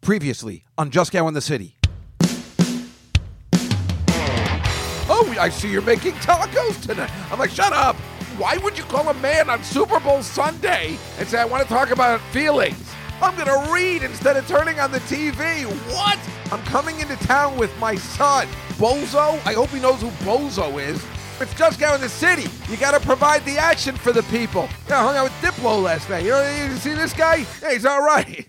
Previously on Just Cow in the City. Oh, I see you're making tacos tonight. I'm like, shut up. Why would you call a man on Super Bowl Sunday and say, I want to talk about feelings? I'm going to read instead of turning on the TV. What? I'm coming into town with my son. Bozo? I hope he knows who Bozo is. It's just Cow in the city. You got to provide the action for the people. Yeah, I hung out with Diplo last night. You know, you see this guy? Hey, he's all right.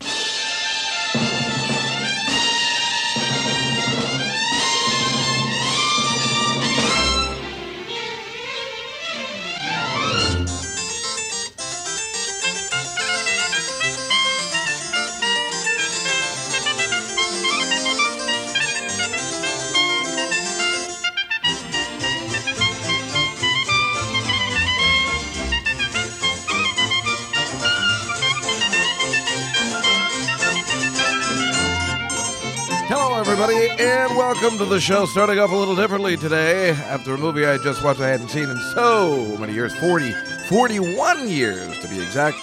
To the show. Starting off a little differently today after a movie I just watched I hadn't seen in so many years 40, 41 years to be exact.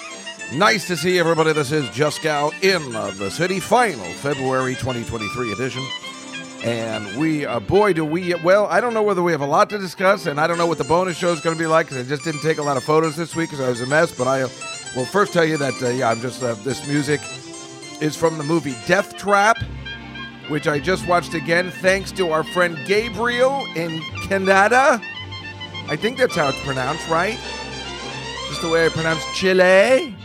Nice to see everybody. This is Just Gal in the City, final February 2023 edition. And we, uh, boy, do we, well, I don't know whether we have a lot to discuss, and I don't know what the bonus show is going to be like because I just didn't take a lot of photos this week because I was a mess. But I uh, will first tell you that, uh, yeah, I'm just, uh, this music is from the movie Death Trap which I just watched again thanks to our friend Gabriel in Canada. I think that's how it's pronounced, right? Just the way I pronounce Chile.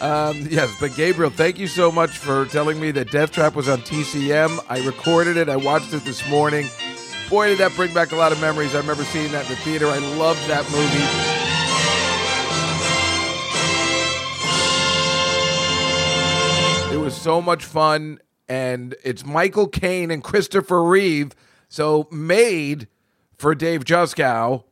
Um, yes, but Gabriel, thank you so much for telling me that Death Trap was on TCM. I recorded it, I watched it this morning. Boy, did that bring back a lot of memories. I remember seeing that in the theater. I loved that movie. It was so much fun and it's Michael Caine and Christopher Reeve. So made for Dave Juskow.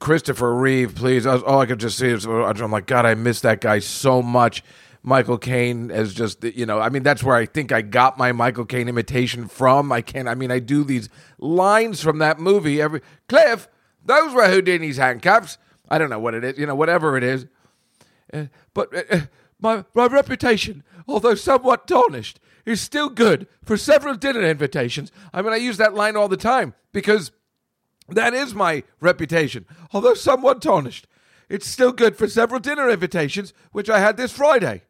Christopher Reeve, please. All I could just see is I'm like, God, I miss that guy so much. Michael Caine as just you know, I mean, that's where I think I got my Michael Caine imitation from. I can't. I mean, I do these lines from that movie every. Cliff, those were Houdini's handcuffs. I don't know what it is. You know, whatever it is. Uh, but uh, uh, my my reputation, although somewhat tarnished, is still good for several dinner invitations. I mean, I use that line all the time because that is my reputation, although somewhat tarnished. It's still good for several dinner invitations, which I had this Friday.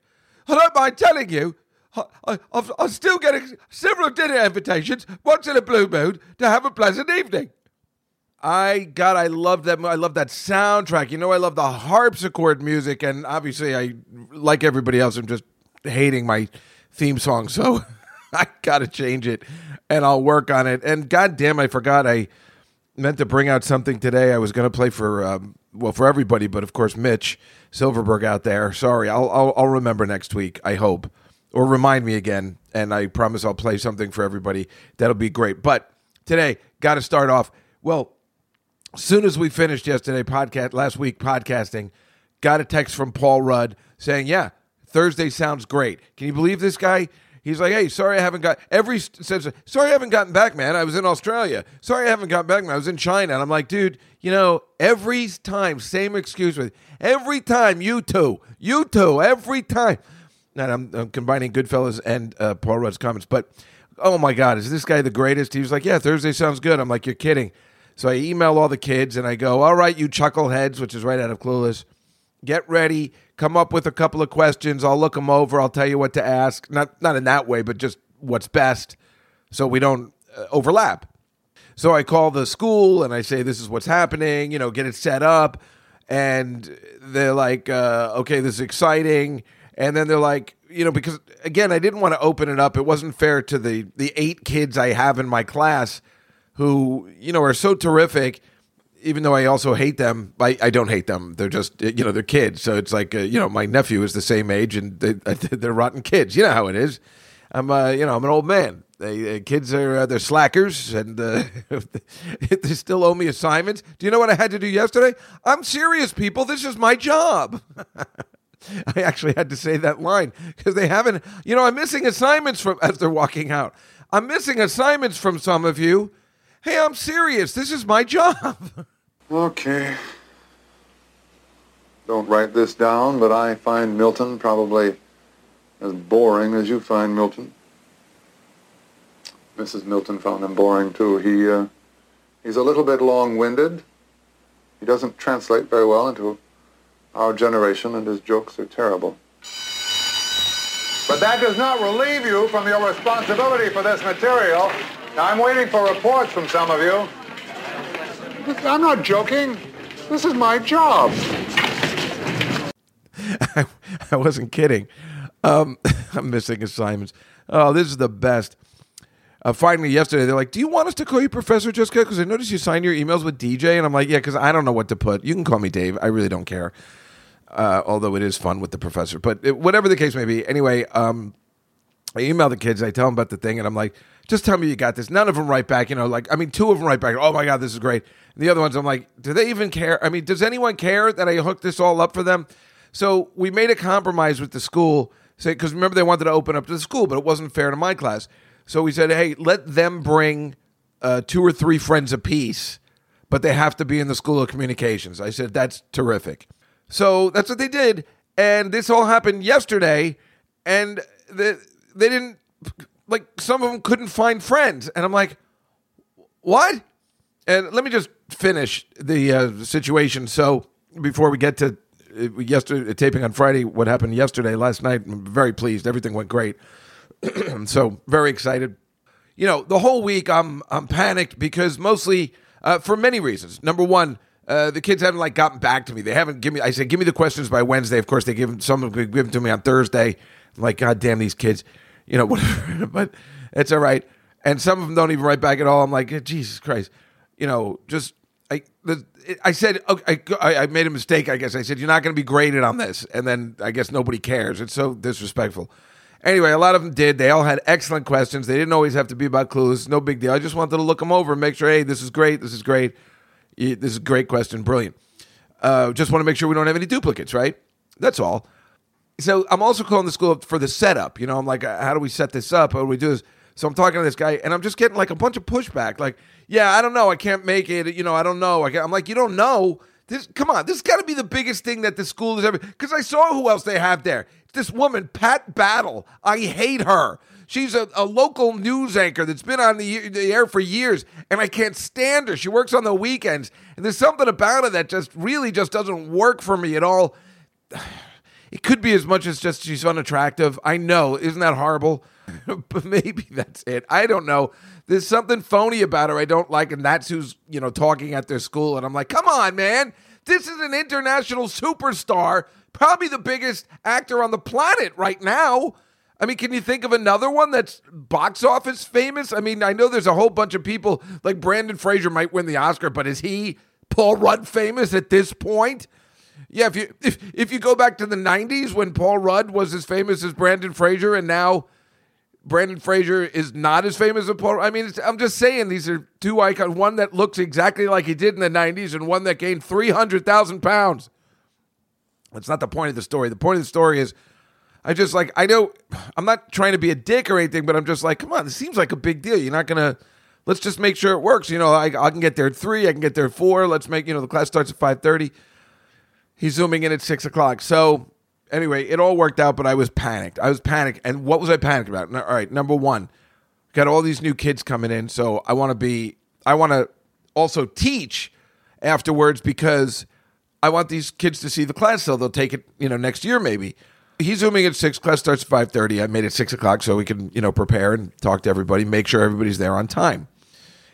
I don't mind telling you, I, I'm still getting several dinner invitations, once in a blue moon, to have a pleasant evening. I God, I love that. I love that soundtrack. You know, I love the harpsichord music, and obviously, I like everybody else. I'm just hating my theme song, so I gotta change it, and I'll work on it. And God damn, I forgot I meant to bring out something today. I was gonna play for um, well for everybody, but of course Mitch Silverberg out there. Sorry, I'll, I'll I'll remember next week. I hope, or remind me again, and I promise I'll play something for everybody. That'll be great. But today, got to start off well. Soon as we finished yesterday podcast last week podcasting, got a text from Paul Rudd saying, "Yeah, Thursday sounds great. Can you believe this guy? He's like, hey, sorry I haven't got every says sorry I haven't gotten back, man. I was in Australia. Sorry I haven't gotten back, man. I was in China. And I'm like, dude, you know, every time, same excuse with every time, you two, you two, every time. And I'm, I'm combining Goodfellas and uh, Paul Rudd's comments, but oh my God, is this guy the greatest? He was like, yeah, Thursday sounds good. I'm like, you're kidding. So I email all the kids and I go, all right, you chuckleheads, which is right out of Clueless, get ready come up with a couple of questions. I'll look them over. I'll tell you what to ask. Not not in that way, but just what's best, so we don't uh, overlap. So I call the school and I say, "This is what's happening." You know, get it set up, and they're like, uh, "Okay, this is exciting." And then they're like, you know, because again, I didn't want to open it up. It wasn't fair to the the eight kids I have in my class, who you know are so terrific even though I also hate them, I, I don't hate them. They're just you know they're kids. So it's like uh, you know my nephew is the same age and they, they're rotten kids. You know how it is. I'm uh, you know I'm an old man. They, uh, kids are uh, they're slackers and uh, they still owe me assignments. Do you know what I had to do yesterday? I'm serious, people. This is my job. I actually had to say that line because they haven't. You know, I'm missing assignments from as they're walking out. I'm missing assignments from some of you. Hey, I'm serious. This is my job. Okay. Don't write this down, but I find Milton probably as boring as you find Milton. Mrs. Milton found him boring too. He uh, he's a little bit long-winded. He doesn't translate very well into our generation, and his jokes are terrible. But that does not relieve you from your responsibility for this material. I'm waiting for reports from some of you. I'm not joking. This is my job. I, I wasn't kidding. Um, I'm missing assignments. Oh, this is the best. Uh, finally, yesterday, they're like, Do you want us to call you Professor Juskow? Because I noticed you sign your emails with DJ. And I'm like, Yeah, because I don't know what to put. You can call me Dave. I really don't care. Uh, although it is fun with the professor. But it, whatever the case may be. Anyway, um, I email the kids. I tell them about the thing. And I'm like, Just tell me you got this. None of them write back. You know, like, I mean, two of them write back. Oh my God, this is great. And the other ones, I'm like, Do they even care? I mean, does anyone care that I hooked this all up for them? So we made a compromise with the school say because remember they wanted to open up to the school, but it wasn't fair to my class. So we said, hey, let them bring uh, two or three friends apiece, but they have to be in the School of Communications. I said that's terrific. So that's what they did, and this all happened yesterday, and they they didn't like some of them couldn't find friends, and I'm like, what? And let me just finish the uh, situation. So before we get to yesterday taping on Friday. What happened yesterday, last night? I'm very pleased. Everything went great. so very excited. You know, the whole week I'm I'm panicked because mostly uh, for many reasons. Number one, uh, the kids haven't like gotten back to me. They haven't given me. I said, give me the questions by Wednesday. Of course, they give them some of them give them to me on Thursday. I'm like, God damn these kids, you know, whatever. but it's all right. And some of them don't even write back at all. I'm like, Jesus Christ, you know, just I the, I said okay, I, I made a mistake. I guess I said you're not going to be graded on this, and then I guess nobody cares. It's so disrespectful. Anyway, a lot of them did. They all had excellent questions. They didn't always have to be about clues. No big deal. I just wanted to look them over and make sure. Hey, this is great. This is great. This is a great question. Brilliant. Uh, just want to make sure we don't have any duplicates. Right. That's all. So I'm also calling the school up for the setup. You know, I'm like, uh, how do we set this up? How do we do this? So I'm talking to this guy, and I'm just getting like a bunch of pushback. Like, yeah, I don't know, I can't make it. You know, I don't know. I am like, you don't know. This, come on, this got to be the biggest thing that the school has ever. Because I saw who else they have there. This woman, Pat Battle. I hate her. She's a, a local news anchor that's been on the, the air for years, and I can't stand her. She works on the weekends, and there's something about her that just really just doesn't work for me at all. It could be as much as just she's unattractive. I know, isn't that horrible? but maybe that's it. I don't know. There's something phony about her I don't like, and that's who's you know talking at their school. And I'm like, come on, man, this is an international superstar, probably the biggest actor on the planet right now. I mean, can you think of another one that's box office famous? I mean, I know there's a whole bunch of people like Brendan Fraser might win the Oscar, but is he Paul Rudd famous at this point? Yeah, if you if, if you go back to the '90s when Paul Rudd was as famous as Brendan Fraser, and now Brendan Fraser is not as famous as Paul. I mean, I'm just saying these are two icons. One that looks exactly like he did in the '90s, and one that gained 300,000 pounds. That's not the point of the story. The point of the story is, I just like I know I'm not trying to be a dick or anything, but I'm just like, come on, this seems like a big deal. You're not gonna. Let's just make sure it works. You know, I, I can get there at three. I can get there at four. Let's make you know the class starts at five thirty. He's zooming in at six o'clock. So anyway, it all worked out, but I was panicked. I was panicked. And what was I panicked about? All right, number one, got all these new kids coming in. So I want to be, I want to also teach afterwards because I want these kids to see the class. So they'll take it, you know, next year maybe. He's zooming at six. Class starts at five thirty. I made it six o'clock so we can, you know, prepare and talk to everybody, make sure everybody's there on time.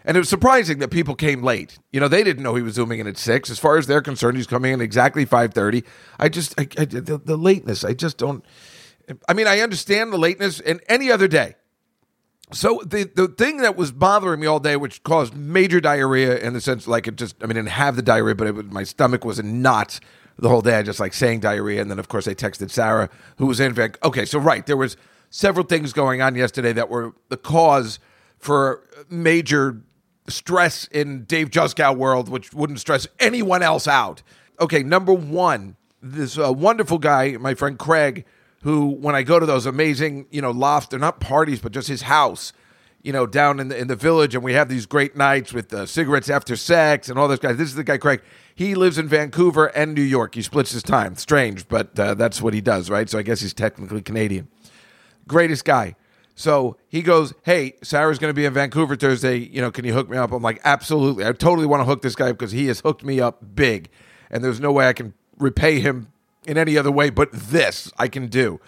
And it was surprising that people came late. You know, they didn't know he was zooming in at six. As far as they're concerned, he's coming in exactly five thirty. I just, I, I, the, the lateness. I just don't. I mean, I understand the lateness in any other day. So the the thing that was bothering me all day, which caused major diarrhea in the sense like it just, I mean, I didn't have the diarrhea, but it, my stomach was in knots the whole day. I just like saying diarrhea, and then of course I texted Sarah, who was in fact okay. So right, there was several things going on yesterday that were the cause for major stress in Dave Juskow world, which wouldn't stress anyone else out. Okay, number one, this uh, wonderful guy, my friend Craig, who when I go to those amazing, you know, loft, they're not parties, but just his house, you know, down in the in the village, and we have these great nights with uh, cigarettes after sex and all those guys. This is the guy Craig. He lives in Vancouver and New York. He splits his time. Strange, but uh, that's what he does, right? So I guess he's technically Canadian. Greatest guy. So he goes, Hey, Sarah's going to be in Vancouver Thursday. You know, can you hook me up? I'm like, Absolutely. I totally want to hook this guy up because he has hooked me up big. And there's no way I can repay him in any other way but this I can do.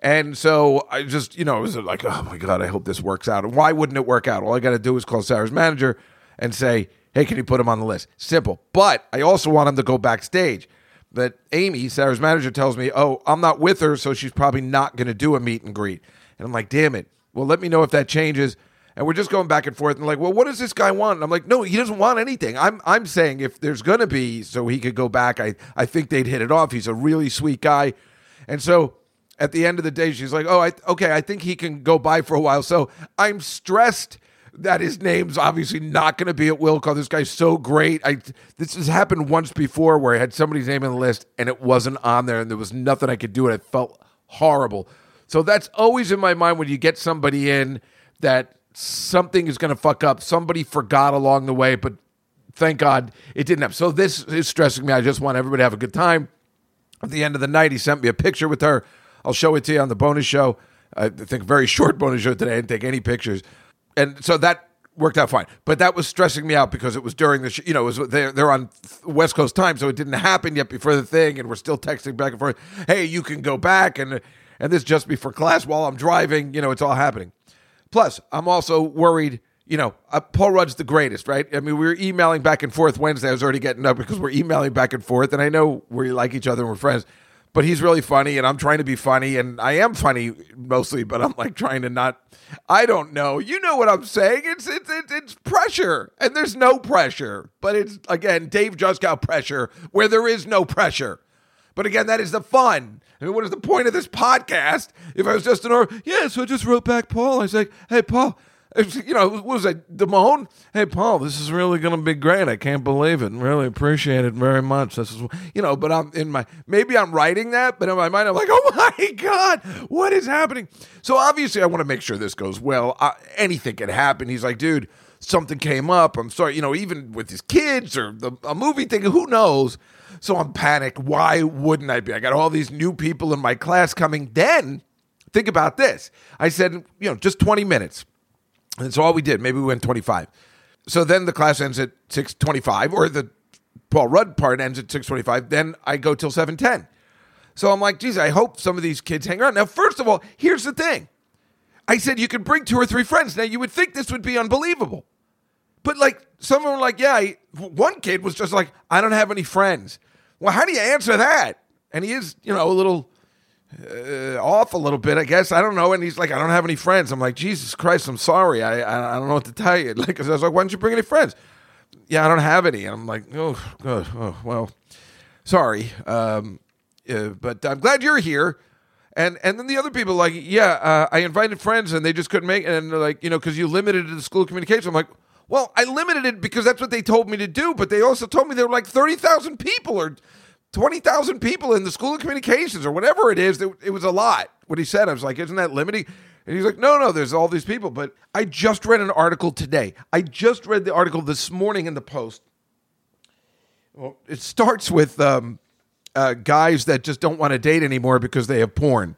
And so I just, you know, it was like, oh my God, I hope this works out. And why wouldn't it work out? All I got to do is call Sarah's manager and say, hey, can you put him on the list? Simple. But I also want him to go backstage. But Amy, Sarah's manager, tells me, oh, I'm not with her, so she's probably not going to do a meet and greet. And I'm like, damn it. Well, let me know if that changes. And we're just going back and forth and like, well, what does this guy want? And I'm like, no, he doesn't want anything. I'm I'm saying if there's gonna be so he could go back, I, I think they'd hit it off. He's a really sweet guy. And so at the end of the day, she's like, oh, I, okay, I think he can go by for a while. So I'm stressed that his name's obviously not going to be at will call. This guy's so great. I this has happened once before where I had somebody's name on the list and it wasn't on there and there was nothing I could do and it felt horrible. So that's always in my mind when you get somebody in that something is going to fuck up. Somebody forgot along the way, but thank God it didn't happen. So this is stressing me. I just want everybody to have a good time. At the end of the night, he sent me a picture with her. I'll show it to you on the bonus show. I think very short bonus show today. I didn't take any pictures, and so that worked out fine. But that was stressing me out because it was during the, sh- you know, was they're, they're on West Coast time, so it didn't happen yet before the thing, and we're still texting back and forth. Hey, you can go back, and and this just before class while I'm driving. You know, it's all happening. Plus, I'm also worried. You know, uh, Paul Rudd's the greatest, right? I mean, we were emailing back and forth Wednesday. I was already getting up because we're emailing back and forth, and I know we like each other and we're friends. But he's really funny, and I'm trying to be funny, and I am funny mostly. But I'm like trying to not. I don't know. You know what I'm saying? It's it's it's, it's pressure, and there's no pressure. But it's again Dave Juskow pressure where there is no pressure. But again, that is the fun. I mean, what is the point of this podcast if I was just an or? Yeah, so I just wrote back Paul. I was like, hey, Paul, you know, what was it, Damone? Hey, Paul, this is really going to be great. I can't believe it. Really appreciate it very much. This is, you know, but I'm in my, maybe I'm writing that, but in my mind, I'm like, oh my God, what is happening? So obviously, I want to make sure this goes well. Anything can happen. He's like, dude, something came up. I'm sorry, you know, even with his kids or the, a movie thing, who knows? So I'm panicked. Why wouldn't I be? I got all these new people in my class coming. Then, think about this. I said, you know, just 20 minutes. And that's all we did. Maybe we went 25. So then the class ends at 625 or the Paul Rudd part ends at 625. Then I go till 710. So I'm like, geez, I hope some of these kids hang around. Now, first of all, here's the thing. I said you could bring two or three friends. Now you would think this would be unbelievable. But like some of them like, yeah, I, one kid was just like, I don't have any friends. Well, how do you answer that? And he is, you know, a little uh, off a little bit, I guess. I don't know. And he's like, I don't have any friends. I'm like, Jesus Christ, I'm sorry. I I, I don't know what to tell you. Like, I was like, why don't you bring any friends? Yeah, I don't have any. And I'm like, oh. Oh, well, sorry. Um, uh, but I'm glad you're here. And and then the other people like, yeah, uh, I invited friends and they just couldn't make it. And they're like, you know, because you limited the school communication. I'm like, well, I limited it because that's what they told me to do. But they also told me there were like thirty thousand people or twenty thousand people in the school of communications or whatever it is. It, was a lot. What he said, I was like, isn't that limiting? And he's like, no, no, there's all these people. But I just read an article today. I just read the article this morning in the Post. Well, it starts with um, uh, guys that just don't want to date anymore because they have porn.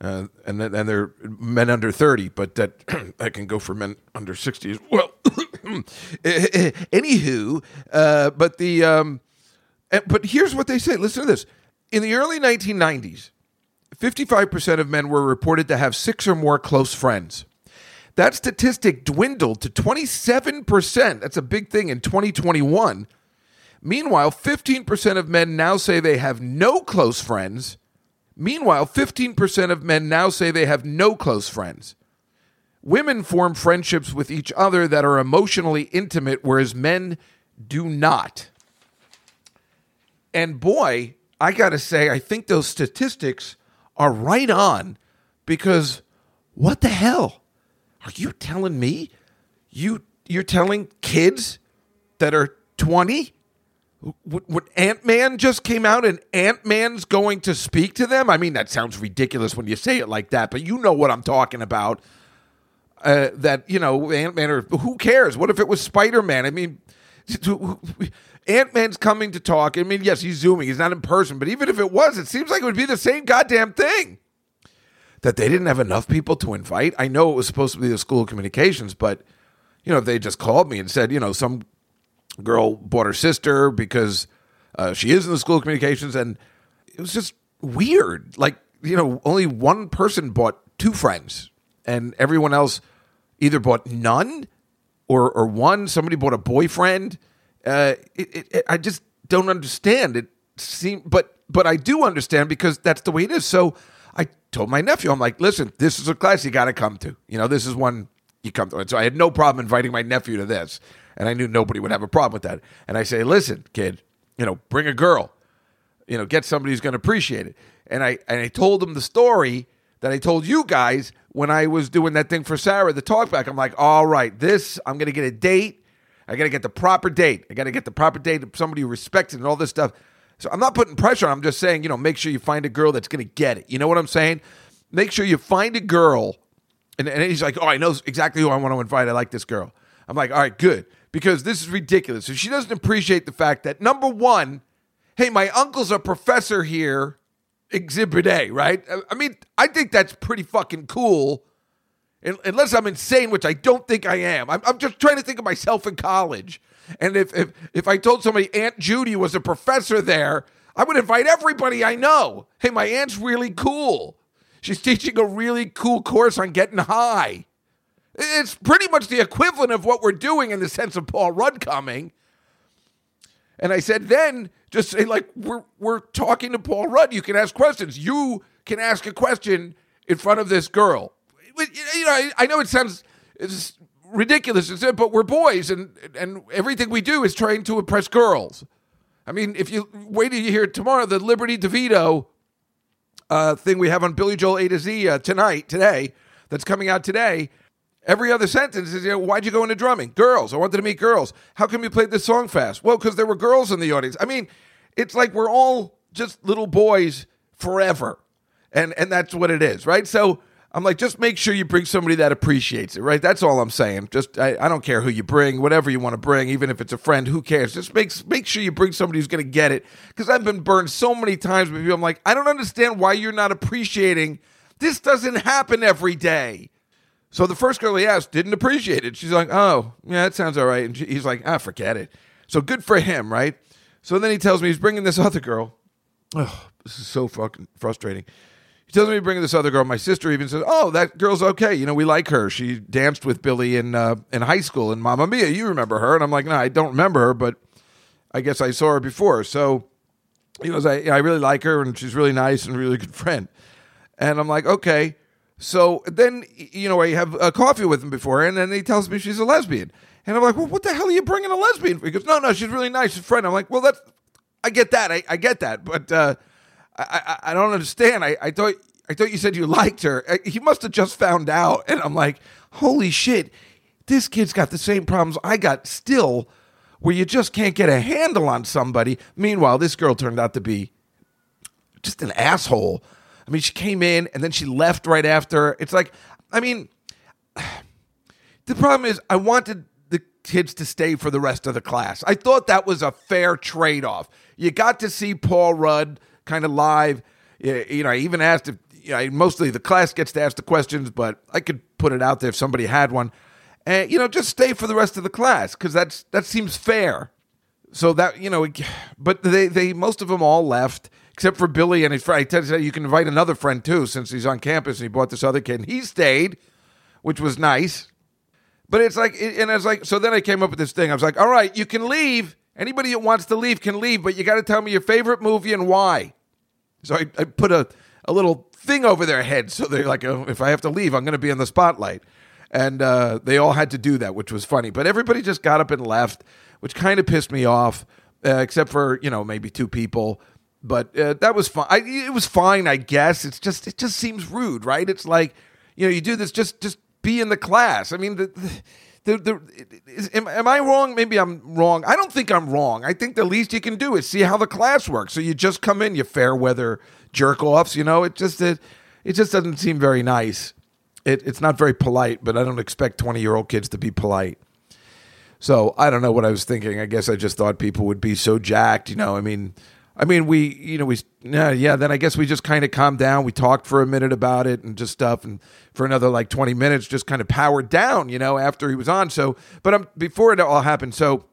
Uh, and and they're men under 30, but that that can go for men under 60 as well. Anywho, uh, but the um, but here's what they say. Listen to this. In the early 1990s, 55% of men were reported to have six or more close friends. That statistic dwindled to 27%. That's a big thing in 2021. Meanwhile, 15% of men now say they have no close friends. Meanwhile, 15% of men now say they have no close friends. Women form friendships with each other that are emotionally intimate, whereas men do not. And boy, I got to say, I think those statistics are right on because what the hell? Are you telling me you you're telling kids that are 20 what Ant Man just came out and Ant Man's going to speak to them? I mean, that sounds ridiculous when you say it like that, but you know what I'm talking about. Uh, that you know, Ant Man or who cares? What if it was Spider Man? I mean, Ant Man's coming to talk. I mean, yes, he's zooming, he's not in person, but even if it was, it seems like it would be the same goddamn thing. that they didn't have enough people to invite. I know it was supposed to be the School of Communications, but you know, if they just called me and said, you know, some girl bought her sister because uh, she is in the School of Communications, and it was just weird. Like, you know, only one person bought two friends, and everyone else either bought none or or one. Somebody bought a boyfriend. Uh, it, it, it, I just don't understand. It seemed, but but I do understand because that's the way it is. So I told my nephew, I'm like, listen, this is a class you got to come to. You know, this is one you come to. And so I had no problem inviting my nephew to this, and I knew nobody would have a problem with that. And I say, listen, kid, you know, bring a girl. You know, get somebody who's going to appreciate it. And I and I told him the story that I told you guys when I was doing that thing for Sarah, the talkback. I'm like, all right, this I'm going to get a date. I got to get the proper date. I got to get the proper date of somebody who respects it and all this stuff. So I'm not putting pressure on. I'm just saying, you know, make sure you find a girl that's going to get it. You know what I'm saying? Make sure you find a girl. And, and he's like, oh, I know exactly who I want to invite. I like this girl. I'm like, all right, good. Because this is ridiculous. If she doesn't appreciate the fact that, number one, hey, my uncle's a professor here, exhibit A, right? I mean, I think that's pretty fucking cool. Unless I'm insane, which I don't think I am. I'm, I'm just trying to think of myself in college. And if, if if I told somebody Aunt Judy was a professor there, I would invite everybody I know. Hey, my aunt's really cool. She's teaching a really cool course on getting high. It's pretty much the equivalent of what we're doing in the sense of Paul Rudd coming. And I said, then just say, like, we're, we're talking to Paul Rudd. You can ask questions. You can ask a question in front of this girl. You know, I know it sounds ridiculous, but we're boys, and and everything we do is trying to impress girls. I mean, if you wait till you hear tomorrow the Liberty DeVito uh, thing we have on Billy Joel A to Z uh, tonight, today, that's coming out today. Every other sentence is, you know, why'd you go into drumming? Girls. I wanted to meet girls. How come you played this song fast? Well, because there were girls in the audience. I mean, it's like we're all just little boys forever. And and that's what it is, right? So I'm like, just make sure you bring somebody that appreciates it, right? That's all I'm saying. Just I, I don't care who you bring, whatever you want to bring, even if it's a friend, who cares? Just make make sure you bring somebody who's going to get it. Because I've been burned so many times with you. I'm like, I don't understand why you're not appreciating. This doesn't happen every day. So the first girl he asked didn't appreciate it. She's like, oh, yeah, that sounds all right. And he's like, ah, forget it. So good for him, right? So then he tells me he's bringing this other girl. Oh, this is so fucking frustrating. He tells me he's bringing this other girl. My sister even says, "Oh, that girl's okay. You know, we like her. She danced with Billy in uh, in high school in Mamma Mia. You remember her?" And I'm like, "No, I don't remember her, but I guess I saw her before." So he goes, "I I really like her, and she's really nice and really good friend." And I'm like, "Okay." So then, you know, I have a coffee with him before, and then he tells me she's a lesbian. And I'm like, well, what the hell are you bringing a lesbian? He goes, no, no, she's really nice, she's a friend. I'm like, well, that's, I get that, I, I get that, but uh, I, I, I don't understand. I, I thought I thought you said you liked her. He must have just found out. And I'm like, holy shit, this kid's got the same problems I got still, where you just can't get a handle on somebody. Meanwhile, this girl turned out to be just an asshole. I mean, she came in and then she left right after. It's like, I mean, the problem is, I wanted the kids to stay for the rest of the class. I thought that was a fair trade off. You got to see Paul Rudd kind of live. You know, I even asked if you know, mostly the class gets to ask the questions, but I could put it out there if somebody had one. And you know, just stay for the rest of the class because that's that seems fair. So that you know, but they they most of them all left except for Billy and his friend. I tell you, you can invite another friend too since he's on campus and he brought this other kid. and He stayed, which was nice. But it's like, and I was like, so then I came up with this thing. I was like, all right, you can leave. Anybody that wants to leave can leave, but you got to tell me your favorite movie and why. So I, I put a, a little thing over their head. So they're like, oh, if I have to leave, I'm going to be in the spotlight. And uh, they all had to do that, which was funny. But everybody just got up and left, which kind of pissed me off, uh, except for, you know, maybe two people. But uh, that was fine. It was fine, I guess. It's just, it just seems rude, right? It's like, you know, you do this, just, just be in the class. I mean, the, the the, the, is, am, am, I wrong? Maybe I'm wrong. I don't think I'm wrong. I think the least you can do is see how the class works. So you just come in, you fair weather jerk offs. You know, it just it, it just doesn't seem very nice. It, it's not very polite, but I don't expect 20 year old kids to be polite. So I don't know what I was thinking. I guess I just thought people would be so jacked. You know, I mean, I mean, we, you know, we, yeah, yeah. Then I guess we just kind of calmed down. We talked for a minute about it and just stuff, and for another like twenty minutes, just kind of powered down, you know, after he was on. So, but um, before it all happened, so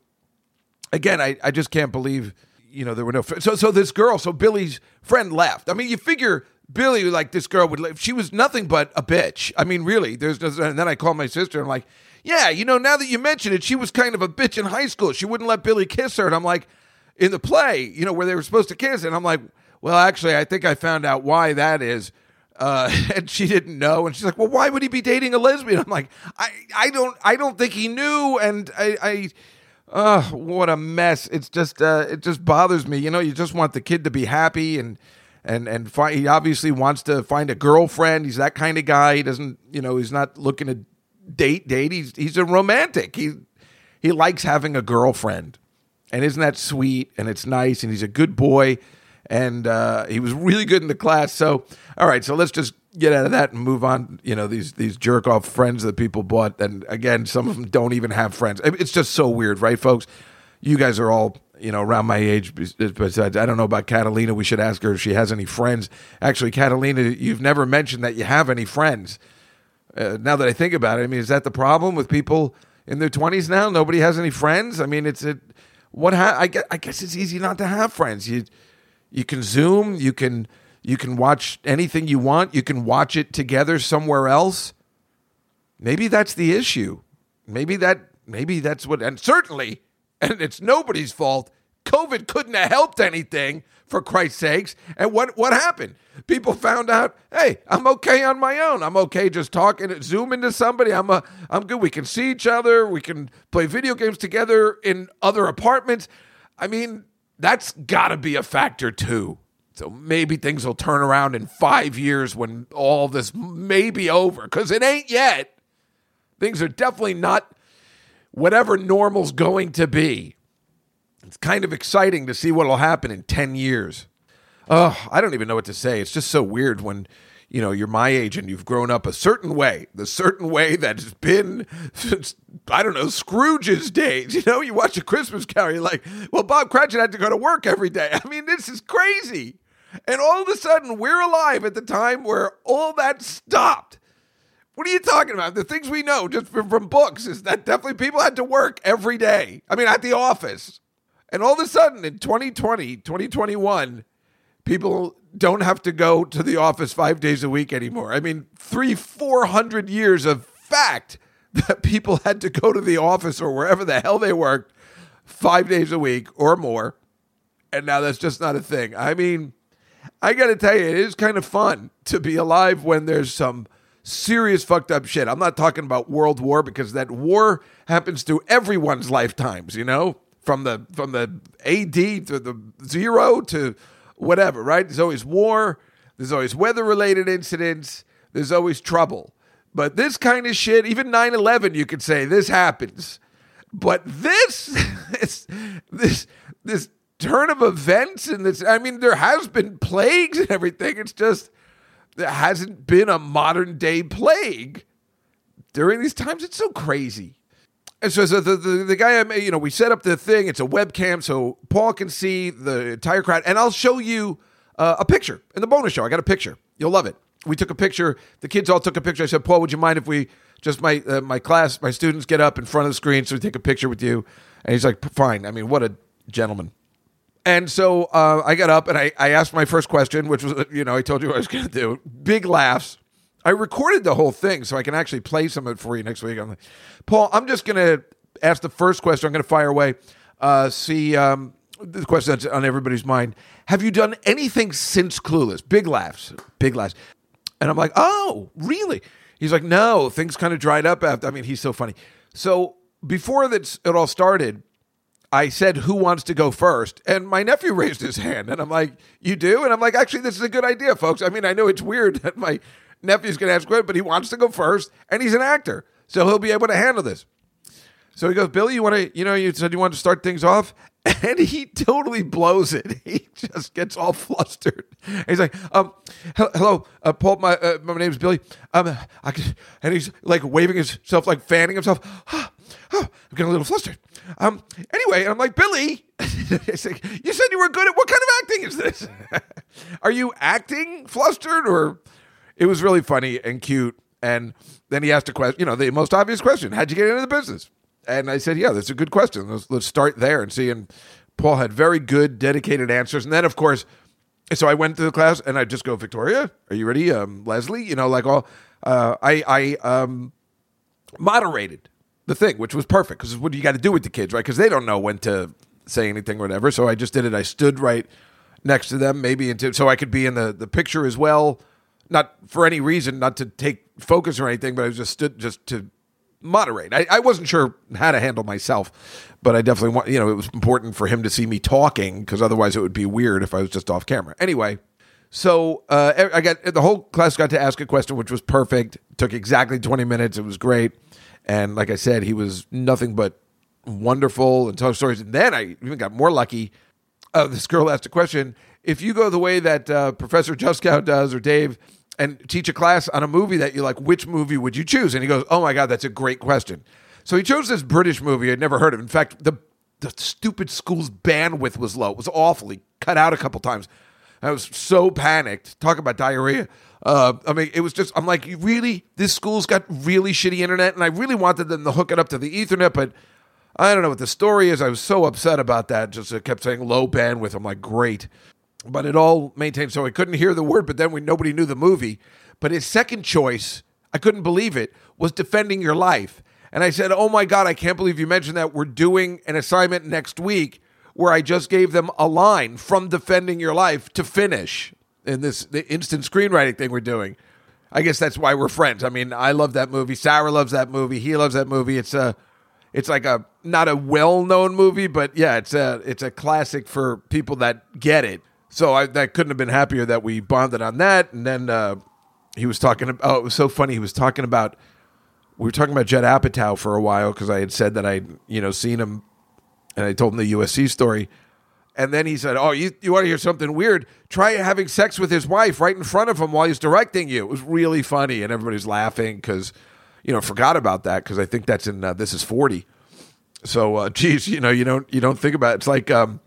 again, I, I just can't believe, you know, there were no. So, so this girl, so Billy's friend left. I mean, you figure Billy, like this girl would live. She was nothing but a bitch. I mean, really. There's, and then I called my sister and I'm like, yeah, you know, now that you mention it, she was kind of a bitch in high school. She wouldn't let Billy kiss her, and I'm like in the play, you know, where they were supposed to kiss. And I'm like, well, actually, I think I found out why that is. Uh, and she didn't know, and she's like, "Well, why would he be dating a lesbian?" I'm like, "I, I don't, I don't think he knew." And I, I, uh, what a mess! It's just, uh, it just bothers me. You know, you just want the kid to be happy, and and and fi- he obviously wants to find a girlfriend. He's that kind of guy. He doesn't, you know, he's not looking to date, date. He's he's a romantic. He he likes having a girlfriend. And isn't that sweet? And it's nice. And he's a good boy. And uh, he was really good in the class. So, all right. So let's just get out of that and move on. You know, these these jerk off friends that people bought. And again, some of them don't even have friends. It's just so weird, right, folks? You guys are all you know around my age. But I don't know about Catalina. We should ask her if she has any friends. Actually, Catalina, you've never mentioned that you have any friends. Uh, now that I think about it, I mean, is that the problem with people in their twenties now? Nobody has any friends. I mean, it's a what ha- I guess, I guess it's easy not to have friends. You you can Zoom, you can you can watch anything you want, you can watch it together somewhere else. Maybe that's the issue. Maybe that maybe that's what and certainly and it's nobody's fault. COVID couldn't have helped anything for Christ's sakes. And what what happened? People found out, hey, I'm okay on my own. I'm okay just talking, zoom into somebody. I'm a, I'm good. We can see each other. We can play video games together in other apartments. I mean, that's got to be a factor too. So maybe things will turn around in five years when all this may be over, because it ain't yet. Things are definitely not whatever normal's going to be. It's kind of exciting to see what'll happen in 10 years. Oh, I don't even know what to say. It's just so weird when you know you're my age and you've grown up a certain way, the certain way that's been since I don't know Scrooge's days. You know, you watch a Christmas Carol, you're like, well, Bob Cratchit had to go to work every day. I mean, this is crazy. And all of a sudden, we're alive at the time where all that stopped. What are you talking about? The things we know just from, from books is that definitely people had to work every day. I mean, at the office. And all of a sudden in 2020, 2021, people don't have to go to the office five days a week anymore. I mean, three, 400 years of fact that people had to go to the office or wherever the hell they worked five days a week or more. And now that's just not a thing. I mean, I got to tell you, it is kind of fun to be alive when there's some serious fucked up shit. I'm not talking about World War because that war happens through everyone's lifetimes, you know? From the from the AD to the zero to whatever, right? There's always war, there's always weather related incidents, there's always trouble. But this kind of shit, even 9 11, you could say this happens. But this, this, this, this turn of events and this, I mean, there has been plagues and everything. It's just, there hasn't been a modern day plague during these times. It's so crazy. And so, so the, the, the guy, you know, we set up the thing. It's a webcam, so Paul can see the entire crowd. And I'll show you uh, a picture in the bonus show. I got a picture. You'll love it. We took a picture. The kids all took a picture. I said, Paul, would you mind if we just my uh, my class, my students get up in front of the screen so we take a picture with you? And he's like, fine. I mean, what a gentleman. And so uh, I got up and I, I asked my first question, which was, you know, I told you what I was going to do. Big laughs. I recorded the whole thing so I can actually play some of it for you next week. I'm like, Paul, I'm just going to ask the first question. I'm going to fire away. Uh, see um, the question that's on everybody's mind. Have you done anything since Clueless? Big laughs, big laughs. And I'm like, oh, really? He's like, no, things kind of dried up after. I mean, he's so funny. So before that it all started, I said, Who wants to go first? And my nephew raised his hand. And I'm like, You do? And I'm like, Actually, this is a good idea, folks. I mean, I know it's weird that my nephew's going to ask questions, but he wants to go first, and he's an actor, so he'll be able to handle this. So he goes, Billy, you want to, you know, you said you want to start things off, and he totally blows it. He just gets all flustered. He's like, um, hello, uh, Paul, my uh, my name's Billy. Um, I can, and he's like waving himself, like fanning himself. Oh, I'm getting a little flustered. Um, anyway, I'm like, Billy, said, you said you were good at what kind of acting is this? Are you acting flustered or? It was really funny and cute. And then he asked a question, you know, the most obvious question: How'd you get into the business? And I said, Yeah, that's a good question. Let's, let's start there and see. And Paul had very good, dedicated answers. And then, of course, so I went to the class and I just go, Victoria, are you ready? Um, Leslie, you know, like all, uh, I, I um, moderated the thing, which was perfect because what do you got to do with the kids, right? Because they don't know when to say anything or whatever. So I just did it. I stood right next to them, maybe into so I could be in the the picture as well. Not for any reason, not to take focus or anything, but I was just stood just to moderate. I, I wasn't sure how to handle myself, but I definitely want you know it was important for him to see me talking because otherwise it would be weird if I was just off camera. Anyway. So uh, I got the whole class got to ask a question, which was perfect. Took exactly twenty minutes. It was great. And like I said, he was nothing but wonderful and told stories. And then I even got more lucky. Uh, this girl asked a question: If you go the way that uh, Professor Juskow does or Dave, and teach a class on a movie that you like, which movie would you choose? And he goes, "Oh my god, that's a great question." So he chose this British movie I'd never heard of. In fact, the the stupid school's bandwidth was low. It was awful. He cut out a couple times. I was so panicked. Talk about diarrhea. Uh, I mean, it was just, I'm like, really? This school's got really shitty internet? And I really wanted them to hook it up to the Ethernet, but I don't know what the story is. I was so upset about that. Just it kept saying low bandwidth. I'm like, great. But it all maintained. So I couldn't hear the word, but then we nobody knew the movie. But his second choice, I couldn't believe it, was Defending Your Life. And I said, Oh my God, I can't believe you mentioned that. We're doing an assignment next week where I just gave them a line from Defending Your Life to finish in this the instant screenwriting thing we're doing. I guess that's why we're friends. I mean, I love that movie. Sarah loves that movie. He loves that movie. It's a, it's like a not a well known movie, but yeah, it's a it's a classic for people that get it. So I that couldn't have been happier that we bonded on that. And then uh, he was talking. About, oh, it was so funny. He was talking about. We were talking about Judd Apatow for a while because I had said that I'd you know seen him, and I told him the USC story. And then he said, "Oh, you, you want to hear something weird? Try having sex with his wife right in front of him while he's directing you." It was really funny, and everybody's laughing because, you know, forgot about that because I think that's in uh, This Is Forty. So, uh, geez, you know, you don't you don't think about it. It's like um,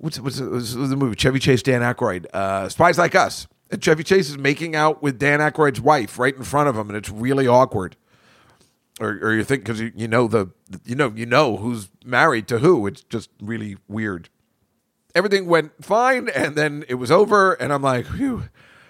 what's what's, what's the movie? Chevy Chase, Dan Aykroyd, uh, Spies Like Us. And Chevy Chase is making out with Dan Aykroyd's wife right in front of him, and it's really awkward. Or, or you think because you, you know the you know you know who's married to who. It's just really weird everything went fine and then it was over and i'm like Phew.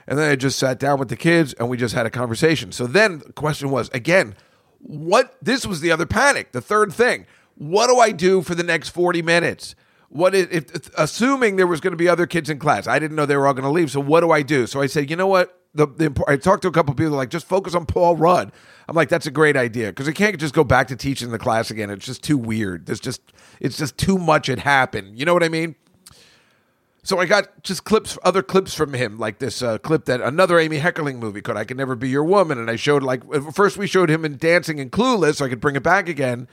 and then i just sat down with the kids and we just had a conversation so then the question was again what this was the other panic the third thing what do i do for the next 40 minutes what is, if, assuming there was going to be other kids in class i didn't know they were all going to leave so what do i do so i said you know what the, the I talked to a couple people like just focus on Paul Rudd. I'm like that's a great idea because I can't just go back to teaching the class again. It's just too weird. There's just it's just too much had happened. You know what I mean? So I got just clips, other clips from him, like this uh, clip that another Amy Heckerling movie called "I Can Never Be Your Woman," and I showed like first we showed him in dancing and Clueless, so I could bring it back again.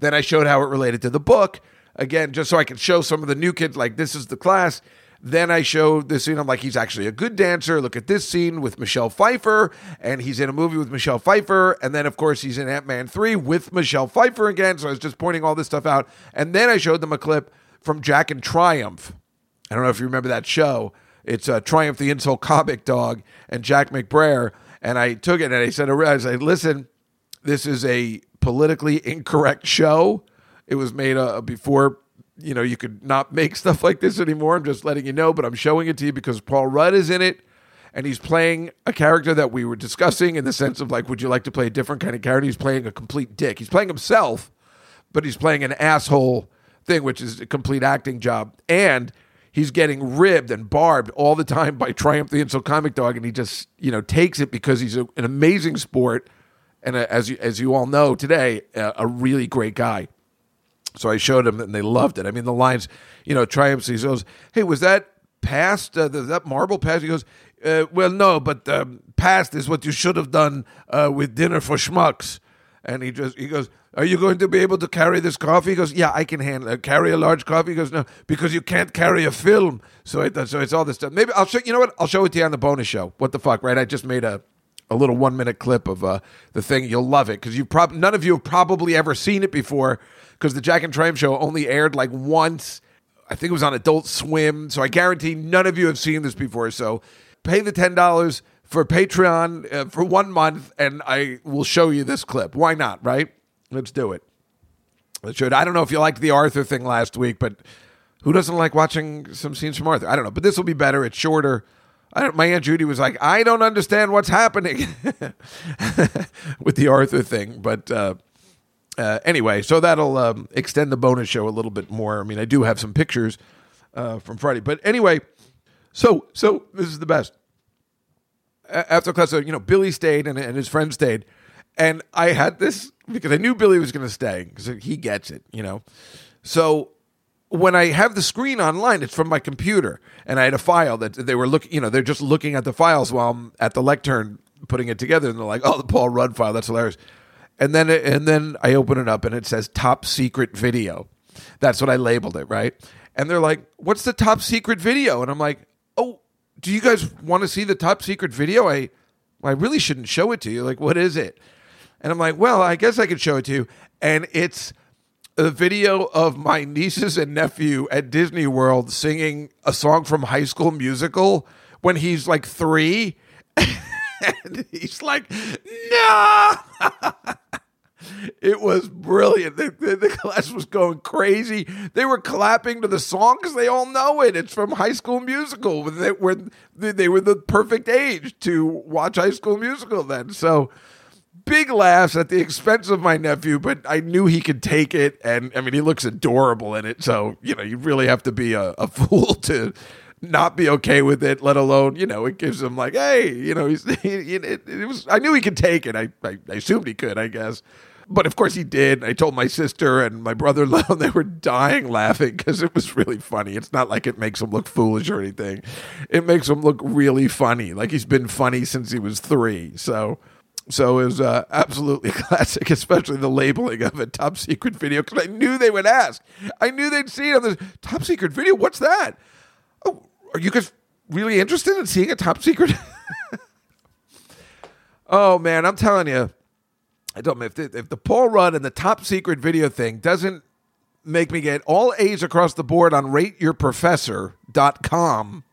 Then I showed how it related to the book again, just so I could show some of the new kids like this is the class. Then I showed this scene. I'm like, he's actually a good dancer. Look at this scene with Michelle Pfeiffer, and he's in a movie with Michelle Pfeiffer, and then of course he's in Ant Man three with Michelle Pfeiffer again. So I was just pointing all this stuff out, and then I showed them a clip from Jack and Triumph I don't know if you remember that show. It's uh, Triumph the Insult Comic Dog and Jack McBrayer. And I took it and I said, I said, listen, this is a politically incorrect show. It was made uh, before, you know, you could not make stuff like this anymore. I'm just letting you know, but I'm showing it to you because Paul Rudd is in it. And he's playing a character that we were discussing in the sense of like, would you like to play a different kind of character? He's playing a complete dick. He's playing himself, but he's playing an asshole thing, which is a complete acting job. And he's getting ribbed and barbed all the time by Triumph the Insult Comic Dog, and he just you know takes it because he's a, an amazing sport, and a, as you as you all know today, a, a, really great guy. So I showed him, and they loved it. I mean, the lines, you know, triumphs. he goes, "Hey, was that past uh, that marble past?" He goes. Uh, well, no, but um, past is what you should have done uh, with dinner for schmucks. And he just he goes, "Are you going to be able to carry this coffee?" He goes, "Yeah, I can handle it. Carry a large coffee." He goes, "No, because you can't carry a film." So so it's all this stuff. Maybe I'll show you know what? I'll show it to you on the bonus show. What the fuck, right? I just made a a little one minute clip of uh, the thing. You'll love it because you prob none of you have probably ever seen it before because the Jack and Triumph show only aired like once. I think it was on Adult Swim. So I guarantee none of you have seen this before. So pay the ten dollars for Patreon uh, for one month, and I will show you this clip. Why not? Right? Let's do it. Let's show it. I don't know if you liked the Arthur thing last week, but who doesn't like watching some scenes from Arthur? I don't know, but this will be better. It's shorter. My aunt Judy was like, I don't understand what's happening with the Arthur thing, but uh, uh, anyway, so that'll um, extend the bonus show a little bit more. I mean, I do have some pictures uh, from Friday, but anyway, so so this is the best. After class, you know, Billy stayed and, and his friend stayed, and I had this because I knew Billy was going to stay because he gets it, you know. So when I have the screen online, it's from my computer, and I had a file that they were looking. You know, they're just looking at the files while I'm at the lectern putting it together, and they're like, "Oh, the Paul Rudd file. That's hilarious." And then, and then I open it up, and it says "top secret video." That's what I labeled it, right? And they're like, "What's the top secret video?" And I'm like, "Oh, do you guys want to see the top secret video?" I, I really shouldn't show it to you. Like, what is it? And I'm like, "Well, I guess I could show it to you." And it's a video of my nieces and nephew at Disney World singing a song from High School Musical when he's like three. and he's like, no. it was brilliant. The, the, the class was going crazy. They were clapping to the song because they all know it. It's from High School Musical. They were, they were the perfect age to watch High School Musical then. So, big laughs at the expense of my nephew, but I knew he could take it. And I mean, he looks adorable in it. So, you know, you really have to be a, a fool to not be okay with it, let alone, you know, it gives him like, hey, you know, he's, he, it, it was, I knew he could take it. I, I, I assumed he could, I guess. But of course he did. I told my sister and my brother in law, they were dying laughing because it was really funny. It's not like it makes him look foolish or anything. It makes him look really funny. Like he's been funny since he was three. So, so it was uh, absolutely classic, especially the labeling of a top secret video because I knew they would ask. I knew they'd see it on the top secret video. What's that? Oh, are you guys really interested in seeing a top secret? oh man, I'm telling you, I don't if the, if the Paul Rudd and the top secret video thing doesn't make me get all A's across the board on rateyourprofessor.com,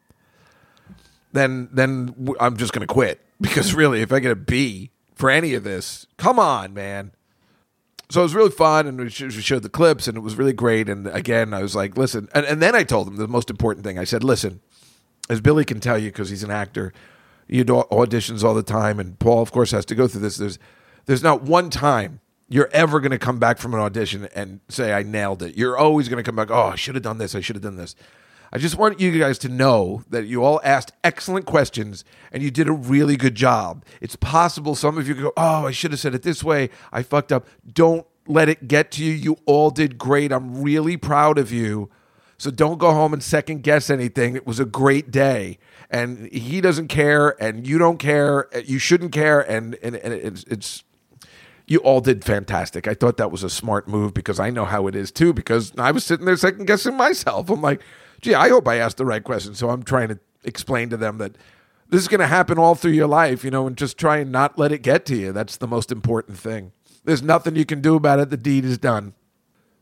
then then I'm just going to quit because really, if I get a B for any of this, come on, man. So it was really fun, and we showed the clips, and it was really great. And again, I was like, listen, and, and then I told them the most important thing. I said, listen, as Billy can tell you because he's an actor, you do auditions all the time, and Paul, of course, has to go through this. There's there's not one time you're ever going to come back from an audition and say I nailed it. You're always going to come back. Oh, I should have done this. I should have done this. I just want you guys to know that you all asked excellent questions and you did a really good job. It's possible some of you go, Oh, I should have said it this way. I fucked up. Don't let it get to you. You all did great. I'm really proud of you. So don't go home and second guess anything. It was a great day. And he doesn't care, and you don't care. Uh, you shouldn't care. And, and, and it's, it's, you all did fantastic. I thought that was a smart move because I know how it is too, because I was sitting there second guessing myself. I'm like, gee, I hope I asked the right question. So I'm trying to explain to them that this is going to happen all through your life, you know, and just try and not let it get to you. That's the most important thing. There's nothing you can do about it. The deed is done.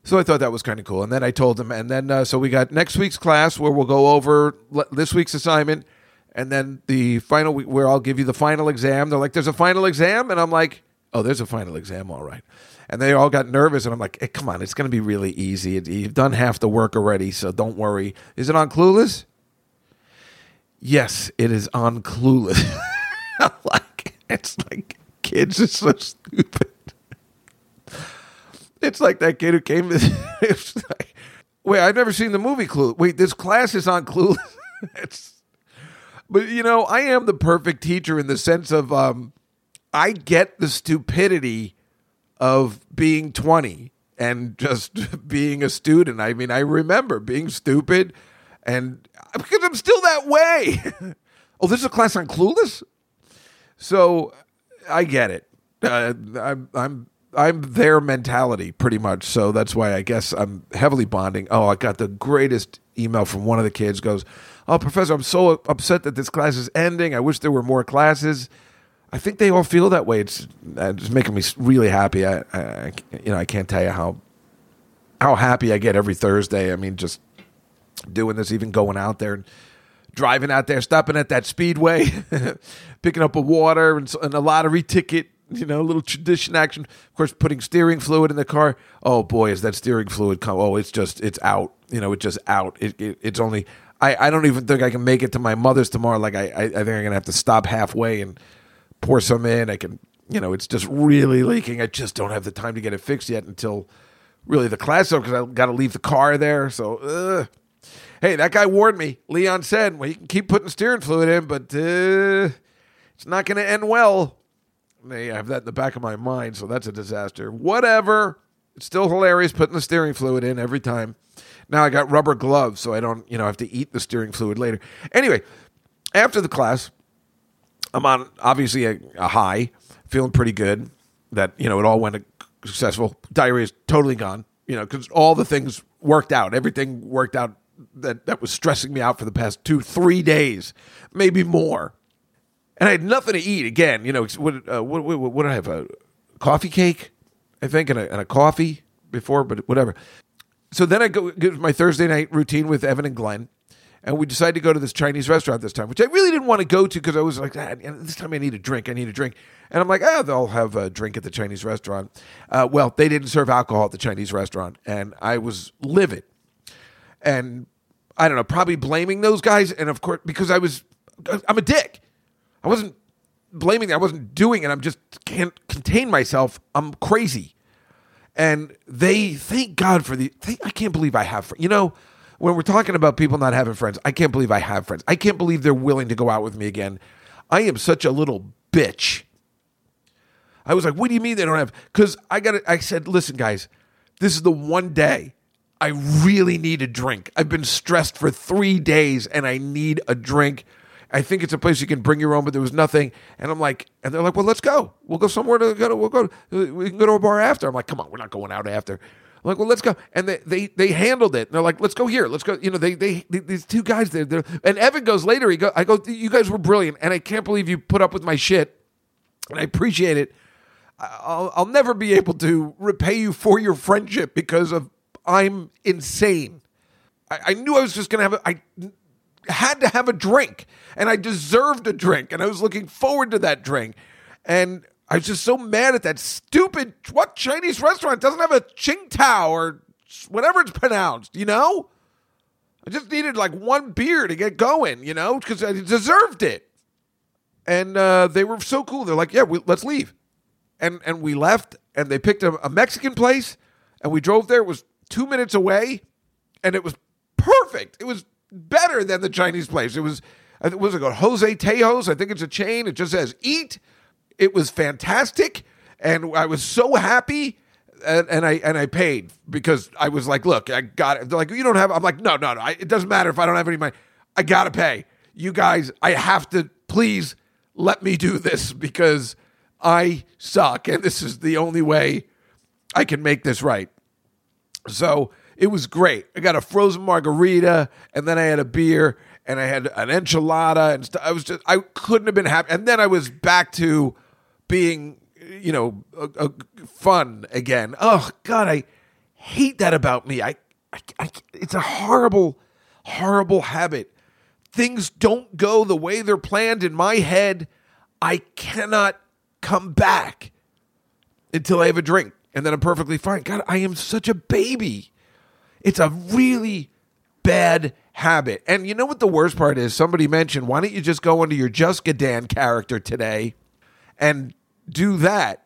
So I thought that was kind of cool. And then I told them, and then uh, so we got next week's class where we'll go over this week's assignment, and then the final week where I'll give you the final exam. They're like, "There's a final exam," and I'm like, "Oh, there's a final exam, all right." And they all got nervous, and I'm like, hey, "Come on, it's going to be really easy. You've done half the work already, so don't worry." Is it on Clueless? Yes, it is on Clueless. like it's like kids are so stupid. It's like that kid who came. it's like, wait, I've never seen the movie Clue. Wait, this class is on Clueless. it's, but you know, I am the perfect teacher in the sense of um, I get the stupidity of being twenty and just being a student. I mean, I remember being stupid, and because I'm still that way. oh, this is a class on Clueless, so I get it. Uh, I'm, I'm I'm their mentality pretty much. So that's why I guess I'm heavily bonding. Oh, I got the greatest email from one of the kids goes, "Oh, professor, I'm so upset that this class is ending. I wish there were more classes." I think they all feel that way. It's, uh, it's making me really happy. I, I, you know, I can't tell you how how happy I get every Thursday. I mean, just doing this, even going out there and driving out there, stopping at that speedway, picking up a water and, and a lottery ticket, you know, a little tradition action. Of course, putting steering fluid in the car. Oh boy, is that steering fluid come? Oh, it's just it's out. You know, it's just out. It, it, it's only. I, I don't even think I can make it to my mother's tomorrow. Like I, I, I think I'm gonna have to stop halfway and pour some in. I can, you know, it's just really leaking. I just don't have the time to get it fixed yet until really the class because I got to leave the car there. So, ugh. hey, that guy warned me. Leon said, well, you can keep putting steering fluid in, but uh, it's not going to end well. I have that in the back of my mind, so that's a disaster. Whatever. It's still hilarious putting the steering fluid in every time. Now I got rubber gloves, so I don't, you know, have to eat the steering fluid later. Anyway, after the class, I'm on obviously a, a high, feeling pretty good that you know it all went successful. Diarrhea is totally gone, you know, because all the things worked out. Everything worked out that that was stressing me out for the past two, three days, maybe more. And I had nothing to eat again. You know, what uh, what, what, what did I have? A coffee cake, I think, and a, and a coffee before, but whatever. So then I go get my Thursday night routine with Evan and Glenn, and we decided to go to this Chinese restaurant this time, which I really didn't want to go to because I was like, ah, this time I need a drink. I need a drink. And I'm like, ah, they'll have a drink at the Chinese restaurant. Uh, well, they didn't serve alcohol at the Chinese restaurant, and I was livid. And I don't know, probably blaming those guys. And of course, because I was, I'm a dick. I wasn't blaming them. I wasn't doing it. I'm just can't contain myself. I'm crazy. And they, thank God for the, I can't believe I have, you know, when we're talking about people not having friends, I can't believe I have friends. I can't believe they're willing to go out with me again. I am such a little bitch. I was like, what do you mean they don't have? Because I got it. I said, listen, guys, this is the one day I really need a drink. I've been stressed for three days and I need a drink. I think it's a place you can bring your own, but there was nothing. And I'm like, and they're like, well, let's go. We'll go somewhere to go to, we'll go, we can go to a bar after. I'm like, come on, we're not going out after. I'm like, well, let's go. And they, they, they handled it. And they're like, let's go here. Let's go. You know, they, they, they these two guys there, they're, and Evan goes later. He go, I go, you guys were brilliant. And I can't believe you put up with my shit. And I appreciate it. I'll, I'll never be able to repay you for your friendship because of I'm insane. I, I knew I was just gonna have a, I had to have a drink and I deserved a drink and I was looking forward to that drink. And I was just so mad at that stupid what Chinese restaurant doesn't have a Tsingtao or whatever it's pronounced, you know? I just needed like one beer to get going, you know, because I deserved it. And uh, they were so cool. They're like, yeah, we, let's leave and and we left and they picked a, a Mexican place and we drove there. It was two minutes away, and it was perfect. It was better than the Chinese place. It was uh, I think was it called Jose Tejas? I think it's a chain. It just says eat. It was fantastic, and I was so happy. And, and I and I paid because I was like, look, I got it. They're like, you don't have. I'm like, no, no, no. I, it doesn't matter if I don't have any money. I gotta pay. You guys, I have to. Please let me do this because I suck, and this is the only way I can make this right. So it was great. I got a frozen margarita, and then I had a beer, and I had an enchilada, and st- I was just I couldn't have been happy. And then I was back to being, you know, a, a fun again. Oh God, I hate that about me. I, I, I it's a horrible, horrible habit. Things don't go the way they're planned in my head. I cannot come back until I have a drink, and then I'm perfectly fine. God, I am such a baby. It's a really bad habit. And you know what the worst part is? Somebody mentioned, why don't you just go into your Just Dan character today and do that?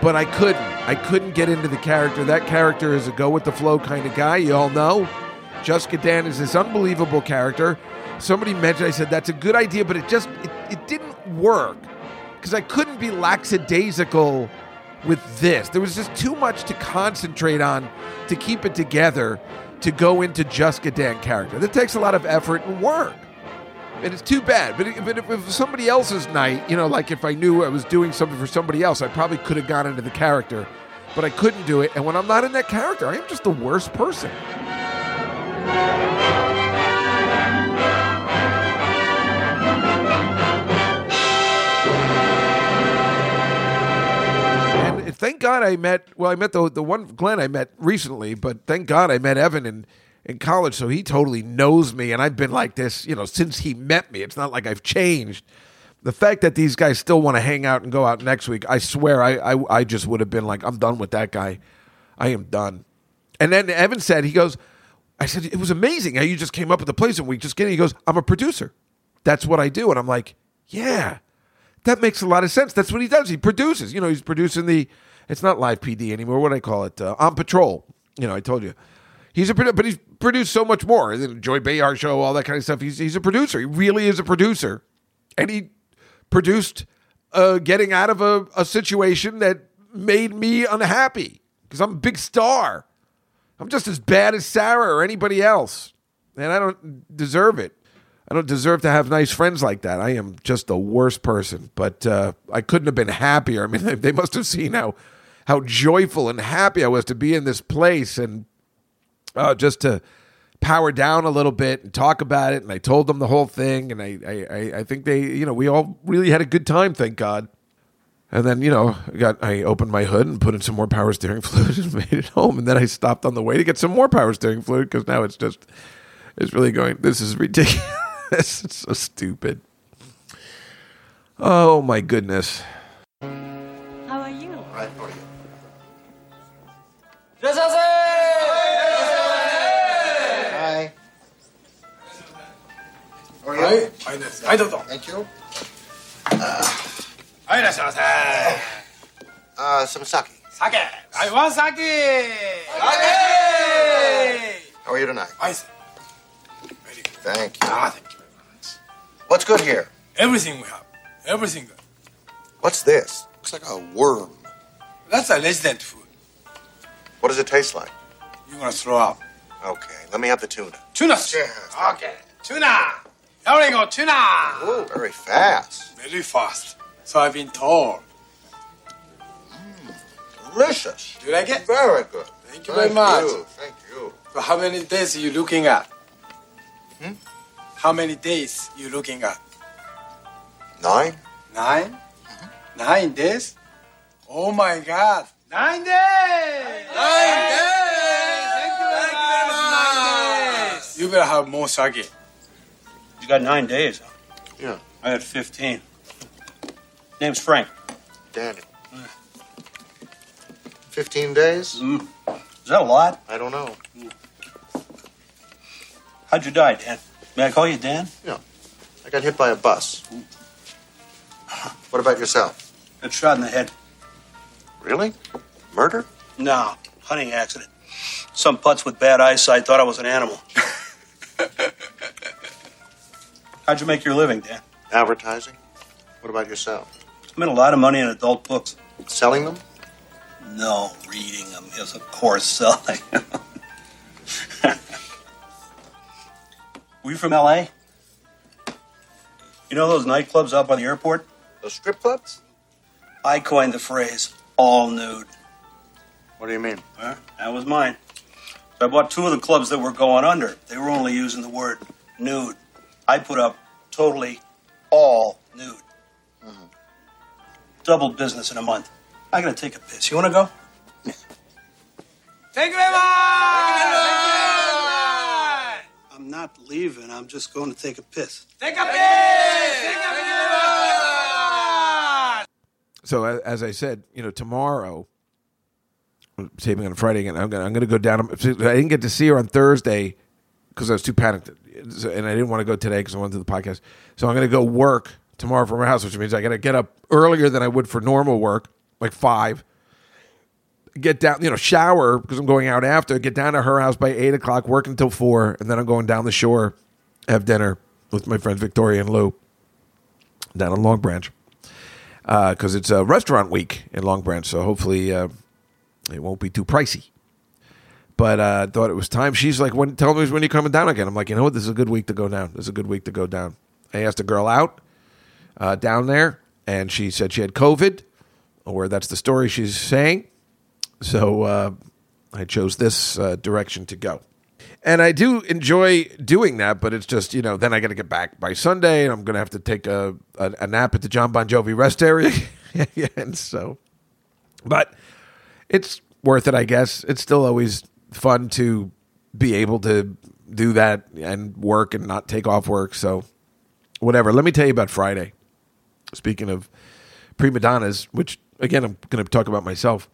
But I couldn't. I couldn't get into the character. That character is a go with the flow kind of guy. You all know. Just Dan is this unbelievable character. Somebody mentioned, I said, that's a good idea, but it just, it, it didn't work because I couldn't be lackadaisical with this. There was just too much to concentrate on to keep it together to go into just a Dan character. That takes a lot of effort and work. And it's too bad. But, but if it was somebody else's night, you know, like if I knew I was doing something for somebody else, I probably could have gone into the character. But I couldn't do it. And when I'm not in that character, I am just the worst person. Thank God I met, well, I met the, the one Glenn I met recently, but thank God I met Evan and in college, so he totally knows me, and I've been like this, you know, since he met me. It's not like I've changed. The fact that these guys still want to hang out and go out next week, I swear, I, I, I just would have been like, I'm done with that guy. I am done. And then Evan said, he goes, I said, it was amazing how you just came up with the place and we just get it. He goes, I'm a producer. That's what I do. And I'm like, yeah, that makes a lot of sense. That's what he does. He produces. You know, he's producing the, it's not live PD anymore. What do I call it? Uh, on patrol. You know, I told you. He's a but he's produced so much more. The Joy Behar show, all that kind of stuff. He's he's a producer. He really is a producer, and he produced uh, getting out of a, a situation that made me unhappy because I'm a big star. I'm just as bad as Sarah or anybody else, and I don't deserve it. I don't deserve to have nice friends like that. I am just the worst person, but uh, I couldn't have been happier. I mean, they must have seen how how joyful and happy I was to be in this place and uh, just to power down a little bit and talk about it. And I told them the whole thing, and I, I, I think they, you know, we all really had a good time, thank God. And then, you know, I got I opened my hood and put in some more power steering fluid and made it home. And then I stopped on the way to get some more power steering fluid because now it's just, it's really going. This is ridiculous. it's so stupid. Oh my goodness. How are you? Right, how are you? Hi. How are you? はい、はいです。はい、どうぞ。 Thank you. はい、いらっしゃいませ。 Uh, some sake. 酒。はい、ワン酒。酒。 How are you tonight? はい、sir. Very good. Thank you. Ah, thank you very much. What's good here? Everything we have. Everything good. What's this? Looks like a worm. That's a resident food. What does it taste like? You're gonna throw up. Okay, let me have the tuna. Tuna. Yes. Okay. Tuna. There we go. Tuna. Oh, very fast. Very fast. So I've been told. Delicious. Do you like it? Very good. Thank you very much. You. Thank you. So how many days are you looking at? Hmm? How many days you looking at? Nine? 9 Nine days? Oh my God! Nine days! Nine days! Thank you very much. You better have more sake. You got nine days. huh? Yeah. I had 15. Name's Frank. Danny. Fifteen days? Mm. Is that a lot? I don't know. How'd you die, Dan? May I call you Dan? Yeah. I got hit by a bus. What about yourself? Got shot in the head. Really? Murder? No, hunting accident. Some putz with bad eyesight thought I was an animal. How'd you make your living, Dan? Advertising? What about yourself? Made a lot of money in adult books. Selling them? No, reading them is, of course, selling. Were you from L.A.? You know those nightclubs out by the airport? Those strip clubs? I coined the phrase all nude. What do you mean? Huh? That was mine. So I bought two of the clubs that were going under. They were only using the word nude. I put up totally all nude. Mm-hmm. Double business in a month. I gotta take a piss. You wanna go? Thank you very much. I'm not leaving. I'm just going to take a piss. Take a piss. Thank you very much. So as I said, you know, tomorrow, I'm taping on Friday, and I'm gonna I'm gonna go down. I didn't get to see her on Thursday because I was too panicked, and I didn't want to go today because I wanted to do the podcast. So I'm gonna go work tomorrow from her house, which means I gotta get up earlier than I would for normal work, like five. Get down, you know, shower because I'm going out after. Get down to her house by eight o'clock, work until four, and then I'm going down the shore, have dinner with my friends Victoria and Lou down in Long Branch because it's a restaurant week in Long Branch. So hopefully uh, it won't be too pricey. But uh, thought it was time. She's like, "When tell me when you're coming down again." I'm like, "You know what? This is a good week to go down. This is a good week to go down." I asked a girl out uh, down there, and she said she had COVID, or that's the story she's saying. So uh, I chose this uh, direction to go. And I do enjoy doing that, but it's just, you know, then I got to get back by Sunday and I'm going to have to take a, a, a nap at the Jon Bon Jovi rest area. and so, but it's worth it, I guess. It's still always fun to be able to do that and work and not take off work. So, whatever. Let me tell you about Friday. Speaking of prima donnas, which again, I'm going to talk about myself.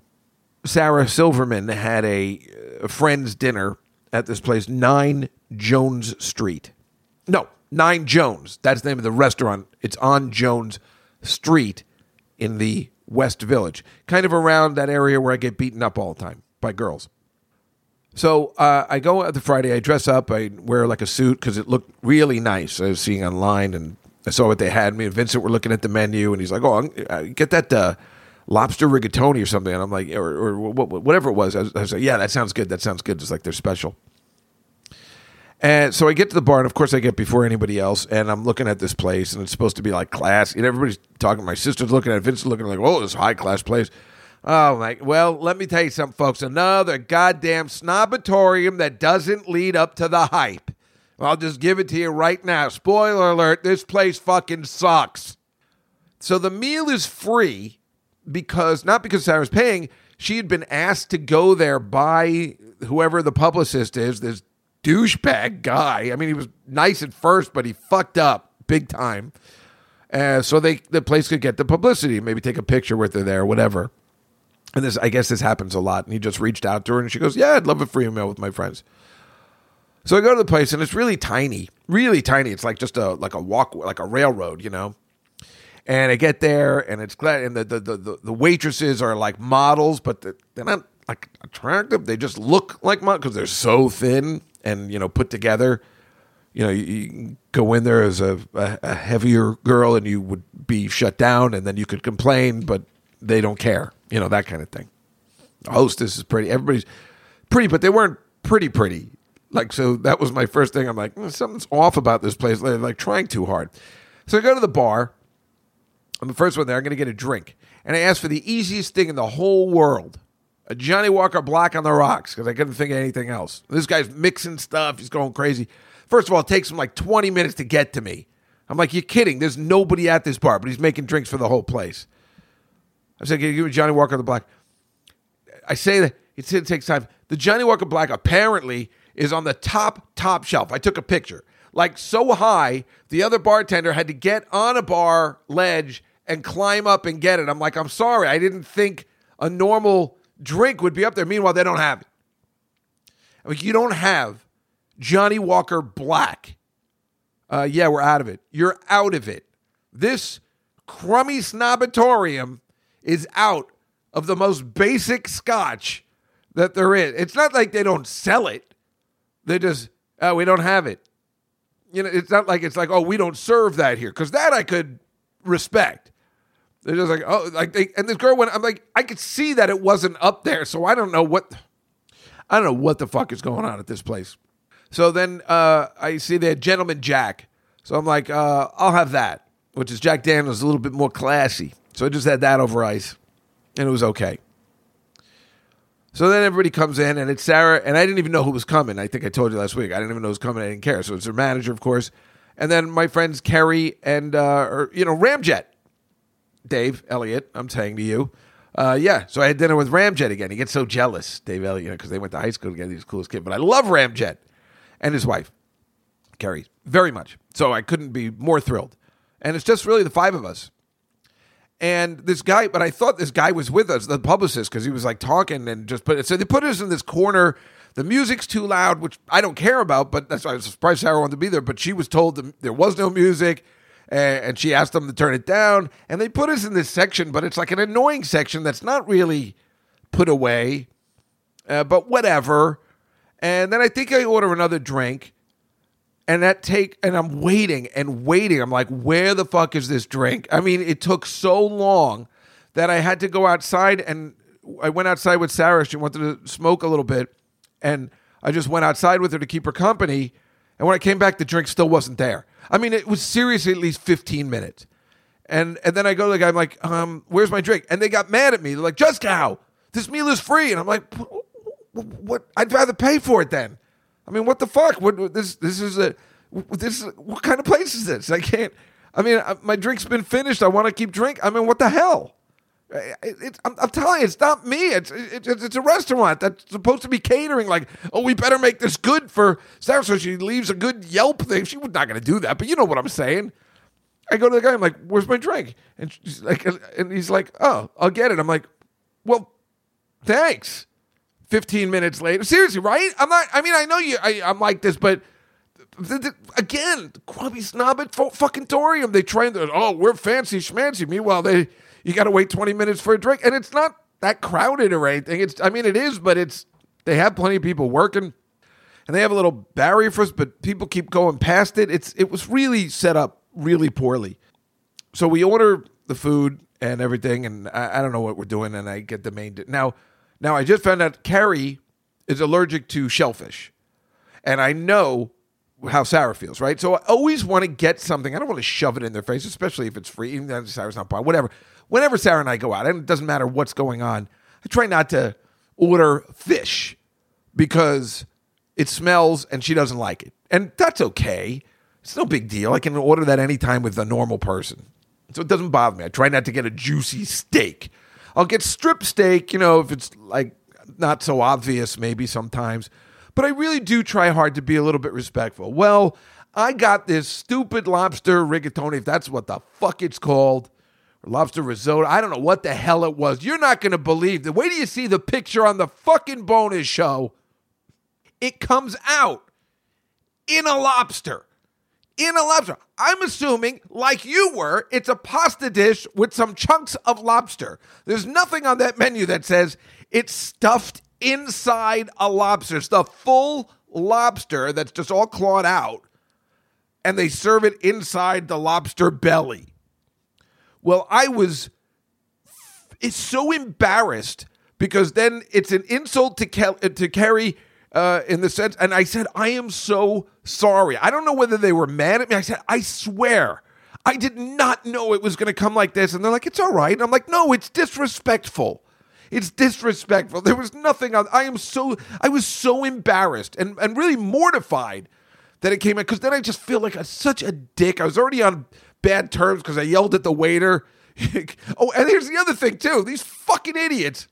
Sarah Silverman had a, a friend's dinner at this place, 9 Jones Street. No, 9 Jones. That's the name of the restaurant. It's on Jones Street in the West Village, kind of around that area where I get beaten up all the time by girls. So uh, I go out the Friday. I dress up. I wear like a suit because it looked really nice. I was seeing online, and I saw what they had. Me and Vincent were looking at the menu, and he's like, "Oh, I'm- uh, get that uh, lobster rigatoni or something." And I'm like, or, or wh- wh- whatever it was. I was, I was like, "Yeah, that sounds good. That sounds good." It's like they're special. And so I get to the bar, and of course I get before anybody else, and I'm looking at this place, and it's supposed to be like class. And everybody's talking. My sister's looking at it, Vincent's looking like, "Oh, this high class place." Oh my! Well, let me tell you something, folks. Another goddamn snobatorium that doesn't lead up to the hype. I'll just give it to you right now. Spoiler alert: this place fucking sucks. So the meal is free because not because Sarah's paying. She had been asked to go there by whoever the publicist is, this douchebag guy. I mean, he was nice at first, but he fucked up big time. Uh, so they the place could get the publicity, maybe take a picture with her there, whatever. And this, I guess, this happens a lot. And he just reached out to her, and she goes, "Yeah, I'd love a free meal with my friends." So I go to the place, and it's really tiny, really tiny. It's like just a like a walk, like a railroad, you know. And I get there, and it's glad, and the the the, the waitresses are like models, but they're, not like attractive. They just look like models because they're so thin and you know put together. You know, you, you go in there as a, a, a heavier girl, and you would be shut down, and then you could complain, but they don't care. You know that kind of thing. Hostess is pretty. Everybody's pretty, but they weren't pretty pretty. Like so, that was my first thing. I'm like, "Hmm, something's off about this place. They're like trying too hard. So I go to the bar. I'm the first one there. I'm going to get a drink, and I ask for the easiest thing in the whole world: a Johnnie Walker Black on the rocks, because I couldn't think of anything else. This guy's mixing stuff. He's going crazy. First of all, it takes him like 20 minutes to get to me. I'm like, you're kidding. There's nobody at this bar, but he's making drinks for the whole place. I said, "Can you give me Johnnie Walker the Black?" I say that it takes time. The Johnnie Walker Black apparently is on the top top shelf. I took a picture, like so high, the other bartender had to get on a bar ledge and climb up and get it. I'm like, I'm sorry, I didn't think a normal drink would be up there. Meanwhile, they don't have it. I'm like, you don't have Johnnie Walker Black. Uh, yeah, we're out of it. You're out of it. This crummy snobatorium is out of the most basic scotch that there is. It's not like they don't sell it. They just, oh, we don't have it. You know, it's not like it's like, oh, we don't serve that here. Because that I could respect. They're just like, oh, like they, and this girl went, I'm like, I could see that it wasn't up there. So I don't know what, I don't know what the fuck is going on at this place. So then uh, I see the gentleman Jack. So I'm like, uh, I'll have that, which is Jack Daniels, a little bit more classy. So I just had that over ice, and it was okay. So then everybody comes in, and it's Sarah, and I didn't even know who was coming. I think I told you last week. I didn't even know who was coming. I didn't care. So it's her manager, of course, and then my friends Kerry and uh, or you know Ramjet, Dave Elliott. I'm saying to you, uh, yeah. So I had dinner with Ramjet again. He gets so jealous, Dave Elliott, because they went to high school together. He's the coolest kid. But I love Ramjet and his wife, Carrie, very much. So I couldn't be more thrilled. And it's just really the five of us. And this guy, but I thought this guy was with us, the publicist, because he was like talking and just put it. So they put us in this corner. The music's too loud, which I don't care about, but that's why I was surprised Sarah wanted to be there. But she was told that there was no music, and, and she asked them to turn it down. And they put us in this section, but it's like an annoying section that's not really put away, uh, but whatever. And then I think I order another drink, and that take and I'm waiting and waiting. I'm like, where the fuck is this drink? I mean, it took so long that I had to go outside and I went outside with Sarah. She wanted to smoke a little bit, and I just went outside with her to keep her company. And when I came back, the drink still wasn't there. I mean, it was seriously at least 15 minutes. And and then I go to the guy, I'm like, um, where's my drink? And they got mad at me. They're like, Juskow, this meal is free. And I'm like, what? I'd rather pay for it then. I mean, what the fuck? What- this? This is a this. What kind of place is this? I can't. I mean, my drink's been finished. I want to keep drink. I mean, what the hell? I- It's, I'm, I'm telling you, it's not me. It's, it's it's a restaurant that's supposed to be catering. Like, oh, we better make this good for Sarah, so she leaves a good Yelp thing. She was not going to do that, but you know what I'm saying. I go to the guy. I'm like, "Where's my drink?" And she's like, and he's like, "Oh, I'll get it." I'm like, "Well, thanks." 15 minutes later, seriously, right? I'm not. I mean, I know you. I, I'm like this, but th- th- again, grubby snob at fu- fucking Torium. They train the oh, we're fancy schmancy. Meanwhile, they you got to wait 20 minutes for a drink, and it's not that crowded or anything. It's I mean, it is, but it's they have plenty of people working, and they have a little barrier for us, but people keep going past it. It's it was really set up really poorly. So we order the food and everything, and I, I don't know what we're doing, and I get the main di- now. Now I just found out Carrie is allergic to shellfish, and I know how Sarah feels, right? So I always want to get something. I don't want to shove it in their face, especially if it's free. Even though Sarah's not buying, whatever. Whenever Sarah and I go out, and it doesn't matter what's going on, I try not to order fish because it smells and she doesn't like it, and that's okay. It's no big deal. I can order that anytime with a normal person, so it doesn't bother me. I try not to get a juicy steak. I'll get strip steak, you know, if it's like not so obvious, maybe sometimes. But I really do try hard to be a little bit respectful. Well, I got this stupid lobster rigatoni, if that's what the fuck it's called, lobster risotto. I don't know what the hell it was. You're not going to believe the way you see the picture on the fucking bonus show? It comes out in a lobster in a lobster. I'm assuming, like you were, it's a pasta dish with some chunks of lobster. There's nothing on that menu that says it's stuffed inside a lobster. It's the full lobster that's just all clawed out, and they serve it inside the lobster belly. Well, I was it's so embarrassed because then it's an insult to Kel- to Carrie uh, in the sense, and I said, I am so sorry. I don't know whether they were mad at me. I said, I swear, I did not know it was going to come like this. And they're like, it's all right. And I'm like, no, it's disrespectful. It's disrespectful. There was nothing. On, I am so. I was so embarrassed and and really mortified that it came in because then I just feel like a, such a dick. I was already on bad terms because I yelled at the waiter. oh, and here's the other thing too. These fucking idiots.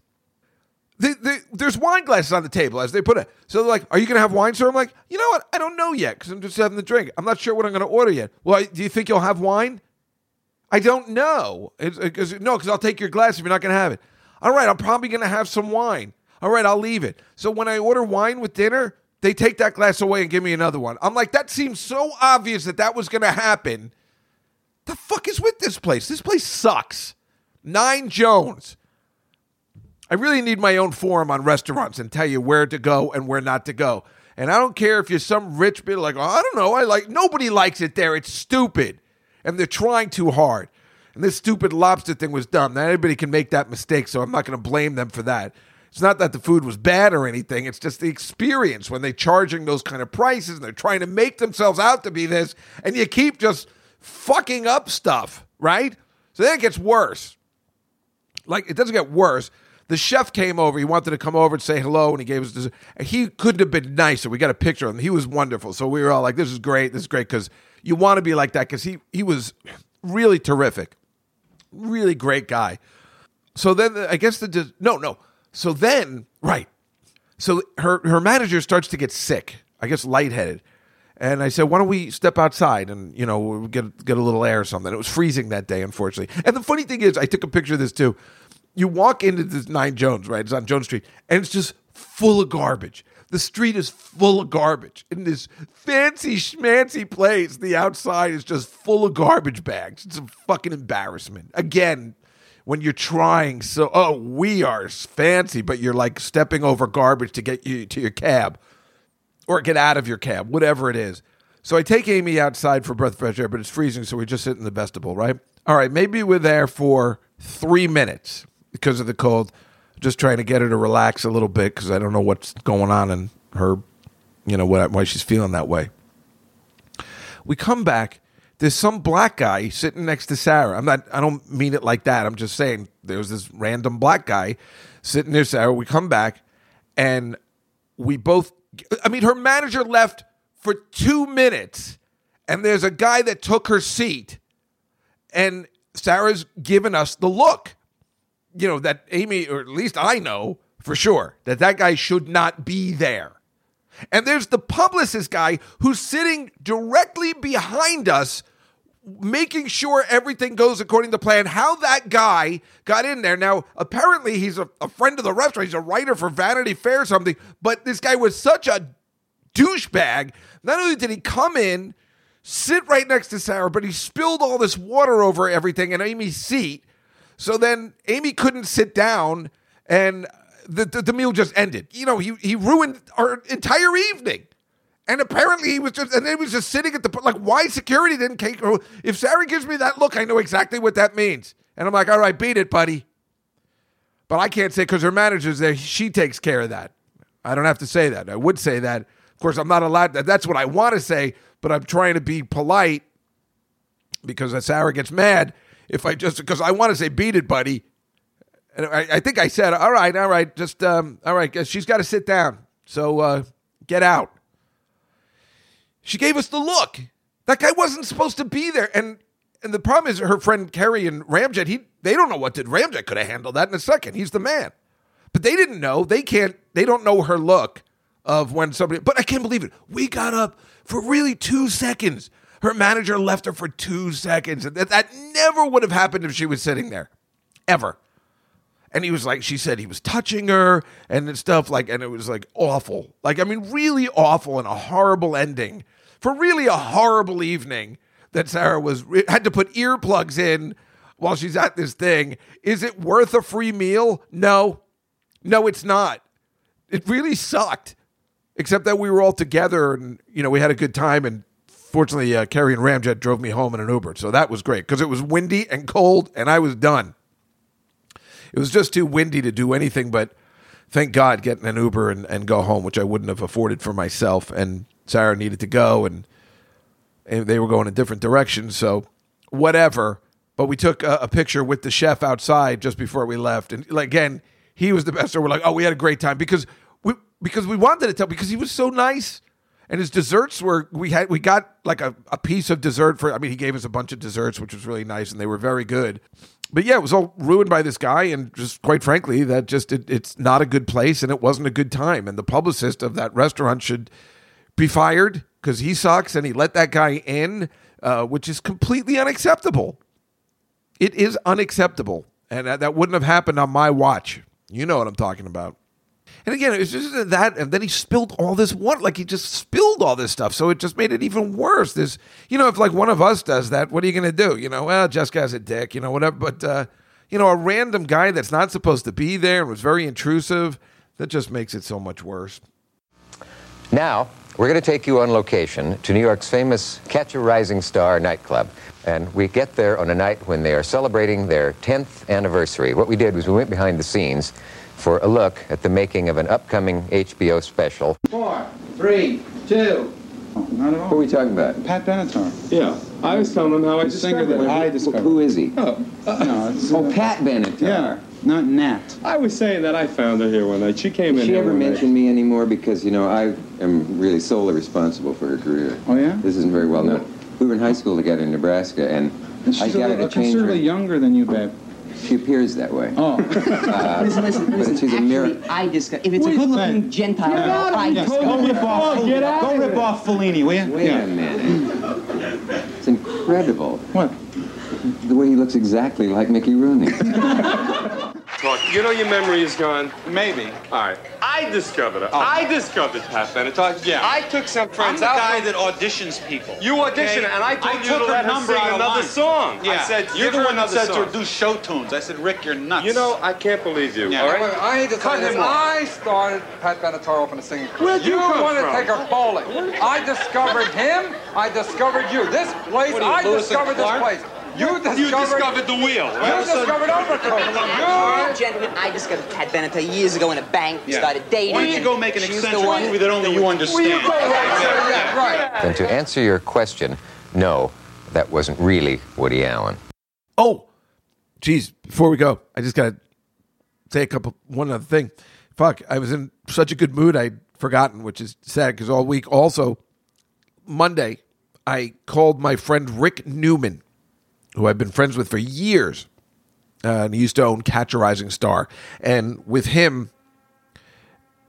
The, the, there's wine glasses on the table as they put it. So they're like, "Are you going to have wine, sir?" I'm like, "You know what? I don't know yet because I'm just having the drink. I'm not sure what I'm going to order yet." Well, do you think you'll have wine? I don't know. It's, uh, cause, no, because I'll take your glass if you're not going to have it. All right, I'm probably going to have some wine. All right, I'll leave it. So when I order wine with dinner, they take that glass away and give me another one. I'm like, that seems so obvious that that was going to happen. The fuck is with this place? This place sucks. Nine Jones. I really need my own forum on restaurants and tell you where to go and where not to go. And I don't care if you're some rich bit like, oh, I don't know, I like nobody likes it there. It's stupid. And they're trying too hard. And this stupid lobster thing was dumb. Now anybody can make that mistake, so I'm not going to blame them for that. It's not that the food was bad or anything. It's just the experience when they're charging those kind of prices and they're trying to make themselves out to be this, and you keep just fucking up stuff, right? So then it gets worse. Like it doesn't get worse. The chef came over. He wanted to come over and say hello, and he gave us this. He couldn't have been nicer. We got a picture of him. He was wonderful. So we were all like, "This is great. This is great." Because you want to be like that. Because he he was really terrific, really great guy. So then I guess the no no. So then right. So her her manager starts to get sick. I guess lightheaded. And I said, "Why don't we step outside and you know get get a little air or something?" It was freezing that day, unfortunately. And the funny thing is, I took a picture of this too. You walk into this Nine Jones, right? It's on Jones Street, and it's just full of garbage. The street is full of garbage. In this fancy schmancy place, the outside is just full of garbage bags. It's a fucking embarrassment. Again, when you're trying so, oh, we are fancy, but you're like stepping over garbage to get you to your cab or get out of your cab, whatever it is. So I take Amy outside for breath fresh air, but it's freezing, so we just sit in the vestibule, right? All right, maybe we're there for three minutes because of the cold. Just trying to get her to relax a little bit because I don't know what's going on in her, you know, what, why she's feeling that way. We come back. There's some black guy sitting next to Sarah. I'm not. I don't mean it like that. I'm just saying there's this random black guy sitting near Sarah. We come back, and we both. I mean, her manager left for two minutes, and there's a guy that took her seat, and Sarah's given us the look. you know, that Amy, or at least I know for sure, that that guy should not be there. And there's the publicist guy who's sitting directly behind us, making sure everything goes according to plan. How that guy got in there. Now, apparently, he's a, a friend of the restaurant. He's a writer for Vanity Fair or something. But this guy was such a douchebag. Not only did he come in, sit right next to Sarah, but he spilled all this water over everything and Amy's seat. So then Amy couldn't sit down and the, the, the meal just ended. You know, he, he ruined our entire evening. And apparently he was just, and he was just sitting at the, like, why security didn't take, if Sarah gives me that look, I know exactly what that means. And I'm like, all right, beat it, buddy. But I can't say because her manager's there, she takes care of that. I don't have to say that. I would say that. Of course, I'm not allowed, that's what I want to say, but I'm trying to be polite because Sarah gets mad if I just, because I want to say, beat it, buddy. And I, I think I said, all right, all right, just, um, all right, she's got to sit down. So uh, get out. She gave us the look. That guy wasn't supposed to be there. And and the problem is her friend Kerry and Ramjet, he they don't know what did. Ramjet could have handled that in a second. He's the man. But they didn't know. They can't, they don't know her look of when somebody but I can't believe it. We got up for really two seconds. Her manager left her for two seconds. And that, that never would have happened if she was sitting there. Ever. And he was like, she said he was touching her and stuff like, and it was like awful. Like, I mean, really awful and a horrible ending for really a horrible evening that Sarah was had to put earplugs in while she's at this thing. Is it worth a free meal? No, no, it's not. It really sucked, except that we were all together and you know we had a good time. And fortunately, uh, Carrie and Ramjet drove me home in an Uber, so that was great because it was windy and cold, and I was done. It was just too windy to do anything but thank God get in an Uber and, and go home, which I wouldn't have afforded for myself. And Sarah needed to go, and, and they were going in different directions. So whatever. But we took a, a, picture with the chef outside just before we left, and like, again, he was the best. So we're like, oh, we had a great time because we because we wanted to tell because he was so nice. And his desserts were we had we got like a, a piece of dessert for I mean he gave us a bunch of desserts which was really nice and they were very good but yeah, it was all ruined by this guy, and just quite frankly, that just it, it's not a good place, and it wasn't a good time. And the publicist of that restaurant should be fired because he sucks, and he let that guy in, uh, which is completely unacceptable. It is unacceptable, and that, that wouldn't have happened on my watch. You know what I'm talking about. And again, it was just that, and then he spilled all this water. Like he just spilled all this stuff, so it just made it even worse. This, you know, if like one of us does that, what are you going to do? You know, well, Jessica has a dick, you know, whatever. But uh, you know, a random guy that's not supposed to be there and was very intrusive, that just makes it so much worse. Now we're going to take you on location to New York's famous Catch a Rising Star nightclub. And we get there on a night when they are celebrating their 10th anniversary. What we did was we went behind the scenes for a look at the making of an upcoming HBO special. Four, three, two. Oh, not at all. Who are we talking about? Pat Benatar. Yeah, I was telling him how I The singer discovered that. I discovered. Who is he? Oh, No, it's, Oh, uh, Pat Benatar. Yeah, not Nat. I was saying that I found her here one night. She came Does in she here ever one night. mention me anymore? Because, you know, I am really solely responsible for her career. Oh, yeah? This isn't very well known. We were in high school together in Nebraska, and She's I a got her little to change her. considerably younger than you, babe. She appears that way. Oh. Uh, listen, listen, listen. she's a mirror. I discover. If it's a good-looking Hey. Gentile, I Yeah, discover. Go rip off. get out Go rip off Fellini, will you? Wait yeah. a minute. It's incredible. What? The way he looks exactly like Mickey Rooney. You know your memory is gone. Maybe. All right. I discovered it. Oh. I discovered Pat Benatar. Yeah. I took some friends I'm friends the out. guy from- that auditions people. you auditioned, Okay? and I told I you took to her let her number sing another line. song. Yeah. I said, you're the one that another said to do show tunes. I said, Rick, you're nuts. You know, I can't believe you. Yeah. All right. I hate to Cut tell you this. him. I started Pat Benatar off in a singing career. Where'd you come want to take her bowling. I discovered him. I discovered you. This place, you, I Lewis discovered this place. You discovered, You discovered the wheel. You discovered Overcoat. You. Gentlemen, I discovered Pat Benatar years ago in a bank. We Yeah. started dating. Why don't you go make an she's the eccentric one- movie that only you understand? Will you go right. Yeah, right. and to answer your question, no, that wasn't really Woody Allen. Oh, geez, before we go, I just got to say a couple, one other thing. Fuck, I was in such a good mood, I'd forgotten, which is sad because all week, also, Monday, I called my friend Rick Newman, who I've been friends with for years. uh, and he used to own Catch a Rising Star. And with him,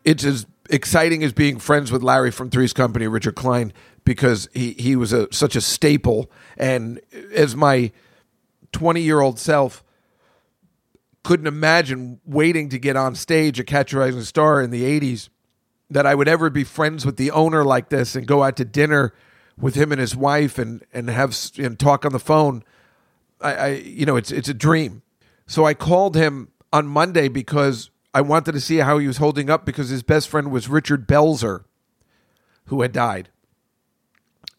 it's as exciting as being friends with Larry from Three's Company, Richard Kline, because he he was a such a staple. And as my twenty year old self couldn't imagine waiting to get on stage at Catch a Rising Star in the '80s that I would ever be friends with the owner like this and go out to dinner with him and his wife and and have and talk on the phone. I, I you know it's it's a dream. So I called him on Monday because I wanted to see how he was holding up because his best friend was Richard Belzer, who had died.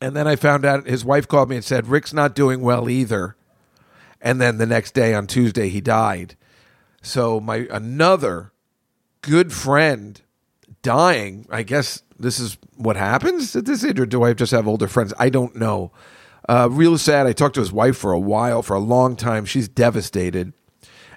And then I found out his wife called me and said Rick's not doing well either. And then the next day on Tuesday he died. So my another good friend dying. I guess this is what happens at this age, or do I just have older friends? I don't know. Uh, real sad. I talked to his wife for a while, for a long time. She's devastated,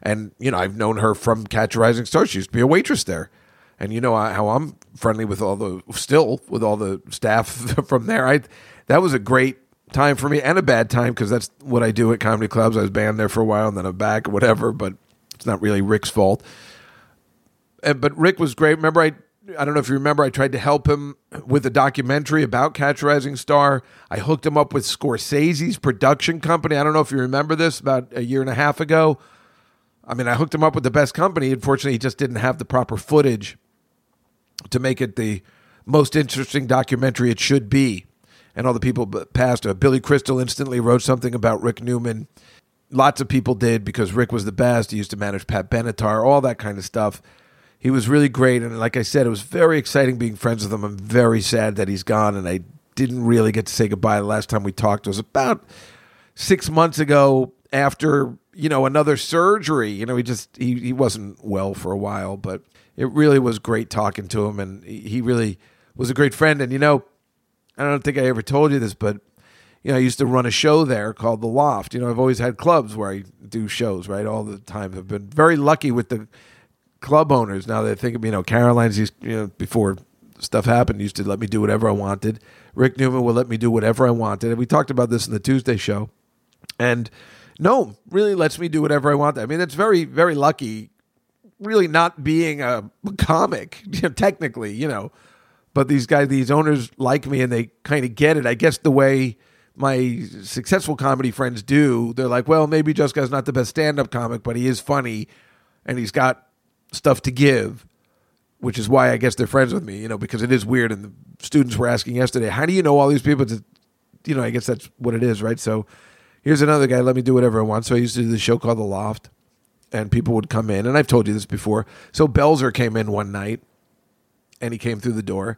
and you know I've known her from Catch a Rising Star. She used to be a waitress there, and you know how I'm friendly with all the still with all the staff from there. I that was a great time for me and a bad time because that's what I do at comedy clubs. I was banned there for a while, and then I'm back or whatever. But it's not really Rick's fault. Uh, but Rick was great. Remember, I I don't know if you remember, I tried to help him with a documentary about Catch Rising Star. I hooked him up with Scorsese's production company. I don't know if you remember this about a year and a half ago. I mean, I hooked him up with the best company. Unfortunately, he just didn't have the proper footage to make it the most interesting documentary it should be. And all the people passed. Uh, Billy Crystal instantly wrote something about Rick Newman. Lots of people did because Rick was the best. He used to manage Pat Benatar, all that kind of stuff. He was really great. And like I said, it was very exciting being friends with him. I'm very sad that he's gone. And I didn't really get to say goodbye the last time we talked. It was about six months ago after you know another surgery you know he just he, he wasn't well for a while but it really was great talking to him and he he really was a great friend and you know i don't think i ever told you this but you know i used to run a show there called the loft you know i've always had clubs where i do shows right all the time i've been very lucky with the club owners now they think of you know caroline's used you know before stuff happened used to let me do whatever i wanted. Rick newman would let me do whatever i wanted. And we talked about this in the tuesday show. And no really lets me do whatever i want. I mean it's very very lucky really not being a comic technically you know. But these guys these owners like me and they kind of get it. I guess the way my successful comedy friends do they're like well maybe just guy's not the best stand-up comic but he is funny and he's got stuff to give which is why i guess they're friends with me you know because it is weird and the students were asking yesterday how do you know all these people to you know i guess that's what it is right? So here's another guy let me do whatever i want. So i used to do the show called the loft and people would come in and i've told you this before. So belzer came in one night and he came through the door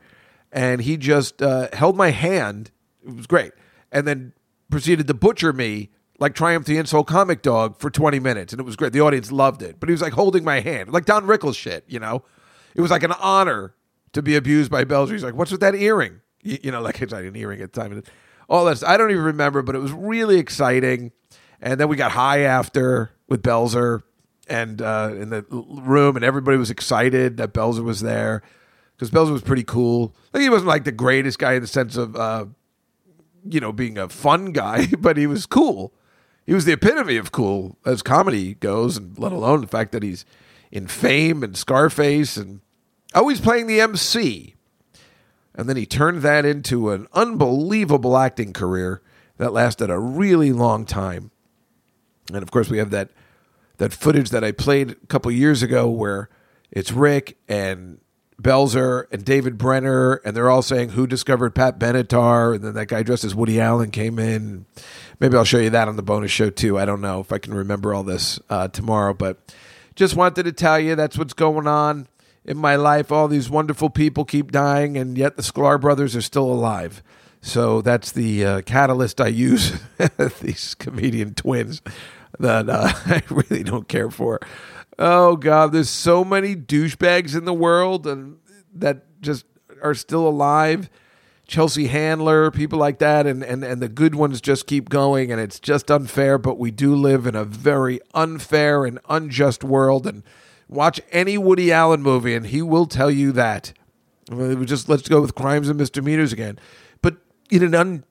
and he just uh, held my hand. It was great. And then proceeded to butcher me like triumph the insult comic dog for 20 minutes and it was great. The audience loved it. But he was like holding my hand like don rickles shit you know? It was like an honor to be abused by belzer he's like what's with that earring? You, you know like it's like an earring at the time. All that i don't even remember but it was really exciting. And then we got high after with belzer and uh, in the room, and everybody was excited that Belzer was there because Belzer was pretty cool. Like he wasn't like the greatest guy in the sense of, uh, you know, being a fun guy, but he was cool. He was the epitome of cool as comedy goes, and let alone the fact that he's in Fame and Scarface and oh, always playing the MC. And then he turned that into an unbelievable acting career that lasted a really long time. And of course, we have that that footage that I played a couple years ago where it's Rick and Belzer and David Brenner, and they're all saying who discovered Pat Benatar, and then that guy dressed as Woody Allen came in. Maybe I'll show you that on the bonus show too. I don't know if I can remember all this uh, tomorrow, but just wanted to tell you that's what's going on in my life. All these wonderful people keep dying, and yet the Sklar brothers are still alive. So that's the uh, catalyst I use. these comedian twins that uh, I really don't care for. Oh God, there's so many douchebags in the world, and that just are still alive. Chelsea Handler, people like that, and, and, and the good ones just keep going, and it's just unfair. But we do live in a very unfair and unjust world. And watch any Woody Allen movie, and he will tell you that. Just let's go with crimes and misdemeanors again. But in an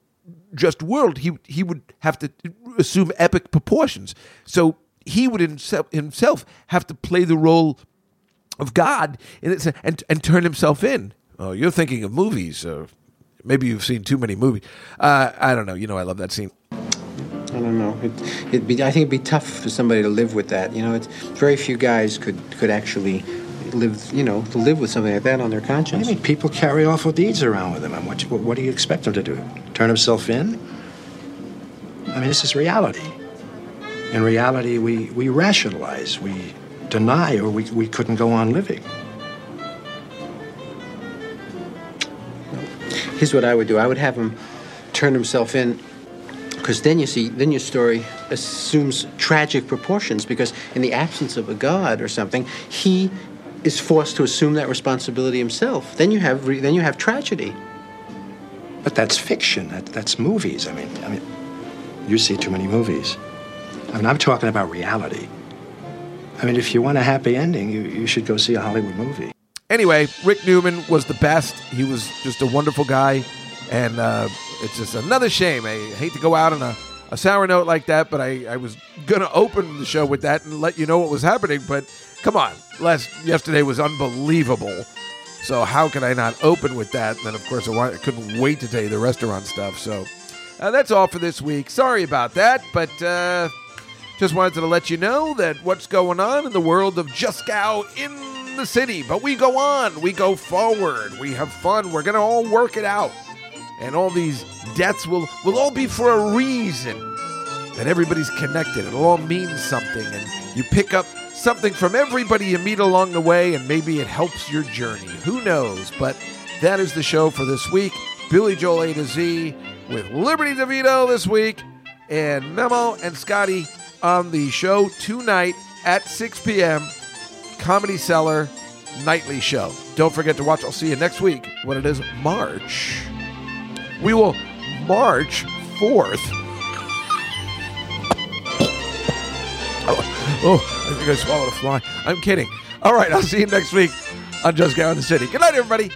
unjust world, he he would have to assume epic proportions. So he would himself, himself have to play the role of God and, it's and and turn himself in. Oh, you're thinking of movies. Uh, maybe you've seen too many movies. Uh, I don't know. You know, I love that scene. I don't know. It, it'd be, I think it'd be tough for somebody to live with that. You know, it's very few guys could could actually live. You know, to live with something like that on their conscience. I mean, people carry awful deeds around with them. And what, what, what do you expect them to do? Turn himself in? I mean, this is reality. In reality, we, we rationalize, we deny, or we, we couldn't go on living. Here's what I would do. I would have him turn himself in, because then you see, then your story assumes tragic proportions. Because in the absence of a god or something, he is forced to assume that responsibility himself. Then you have, re- then you have tragedy. But that's fiction. That, that's movies. I mean, I mean, you see too many movies. I mean, I'm talking about reality. I mean, if you want a happy ending, you, you should go see a Hollywood movie. Anyway, Rick Newman was the best. He was just a wonderful guy, and uh, it's just another shame. I hate to go out on a, a sour note like that, but I, I was gonna open the show with that and let you know what was happening. But come on, last yesterday was unbelievable. So how could I not open with that? And then of course I couldn't wait to tell you the restaurant stuff. So uh, that's all for this week. Sorry about that, but uh, just wanted to let you know that what's going on in the world of Juskow in the city. But we go on, we go forward, we have fun. We're gonna all work it out, and all these debts will will all be for a reason. That everybody's connected. It'll all mean something, and you pick up something from everybody you meet along the way, and maybe it helps your journey. Who knows? But that is the show for this week. Billy Joel A to Z with Liberty DeVitto this week, and Memo and Scotty on the show tonight at 6 p.m. Comedy Cellar nightly show. Don't forget to watch. I'll see you next week when it is March. We will March 4th. Oh, I think I swallowed a fly. I'm kidding. All right, I'll see you next week on Juskow in the City. Good night, everybody.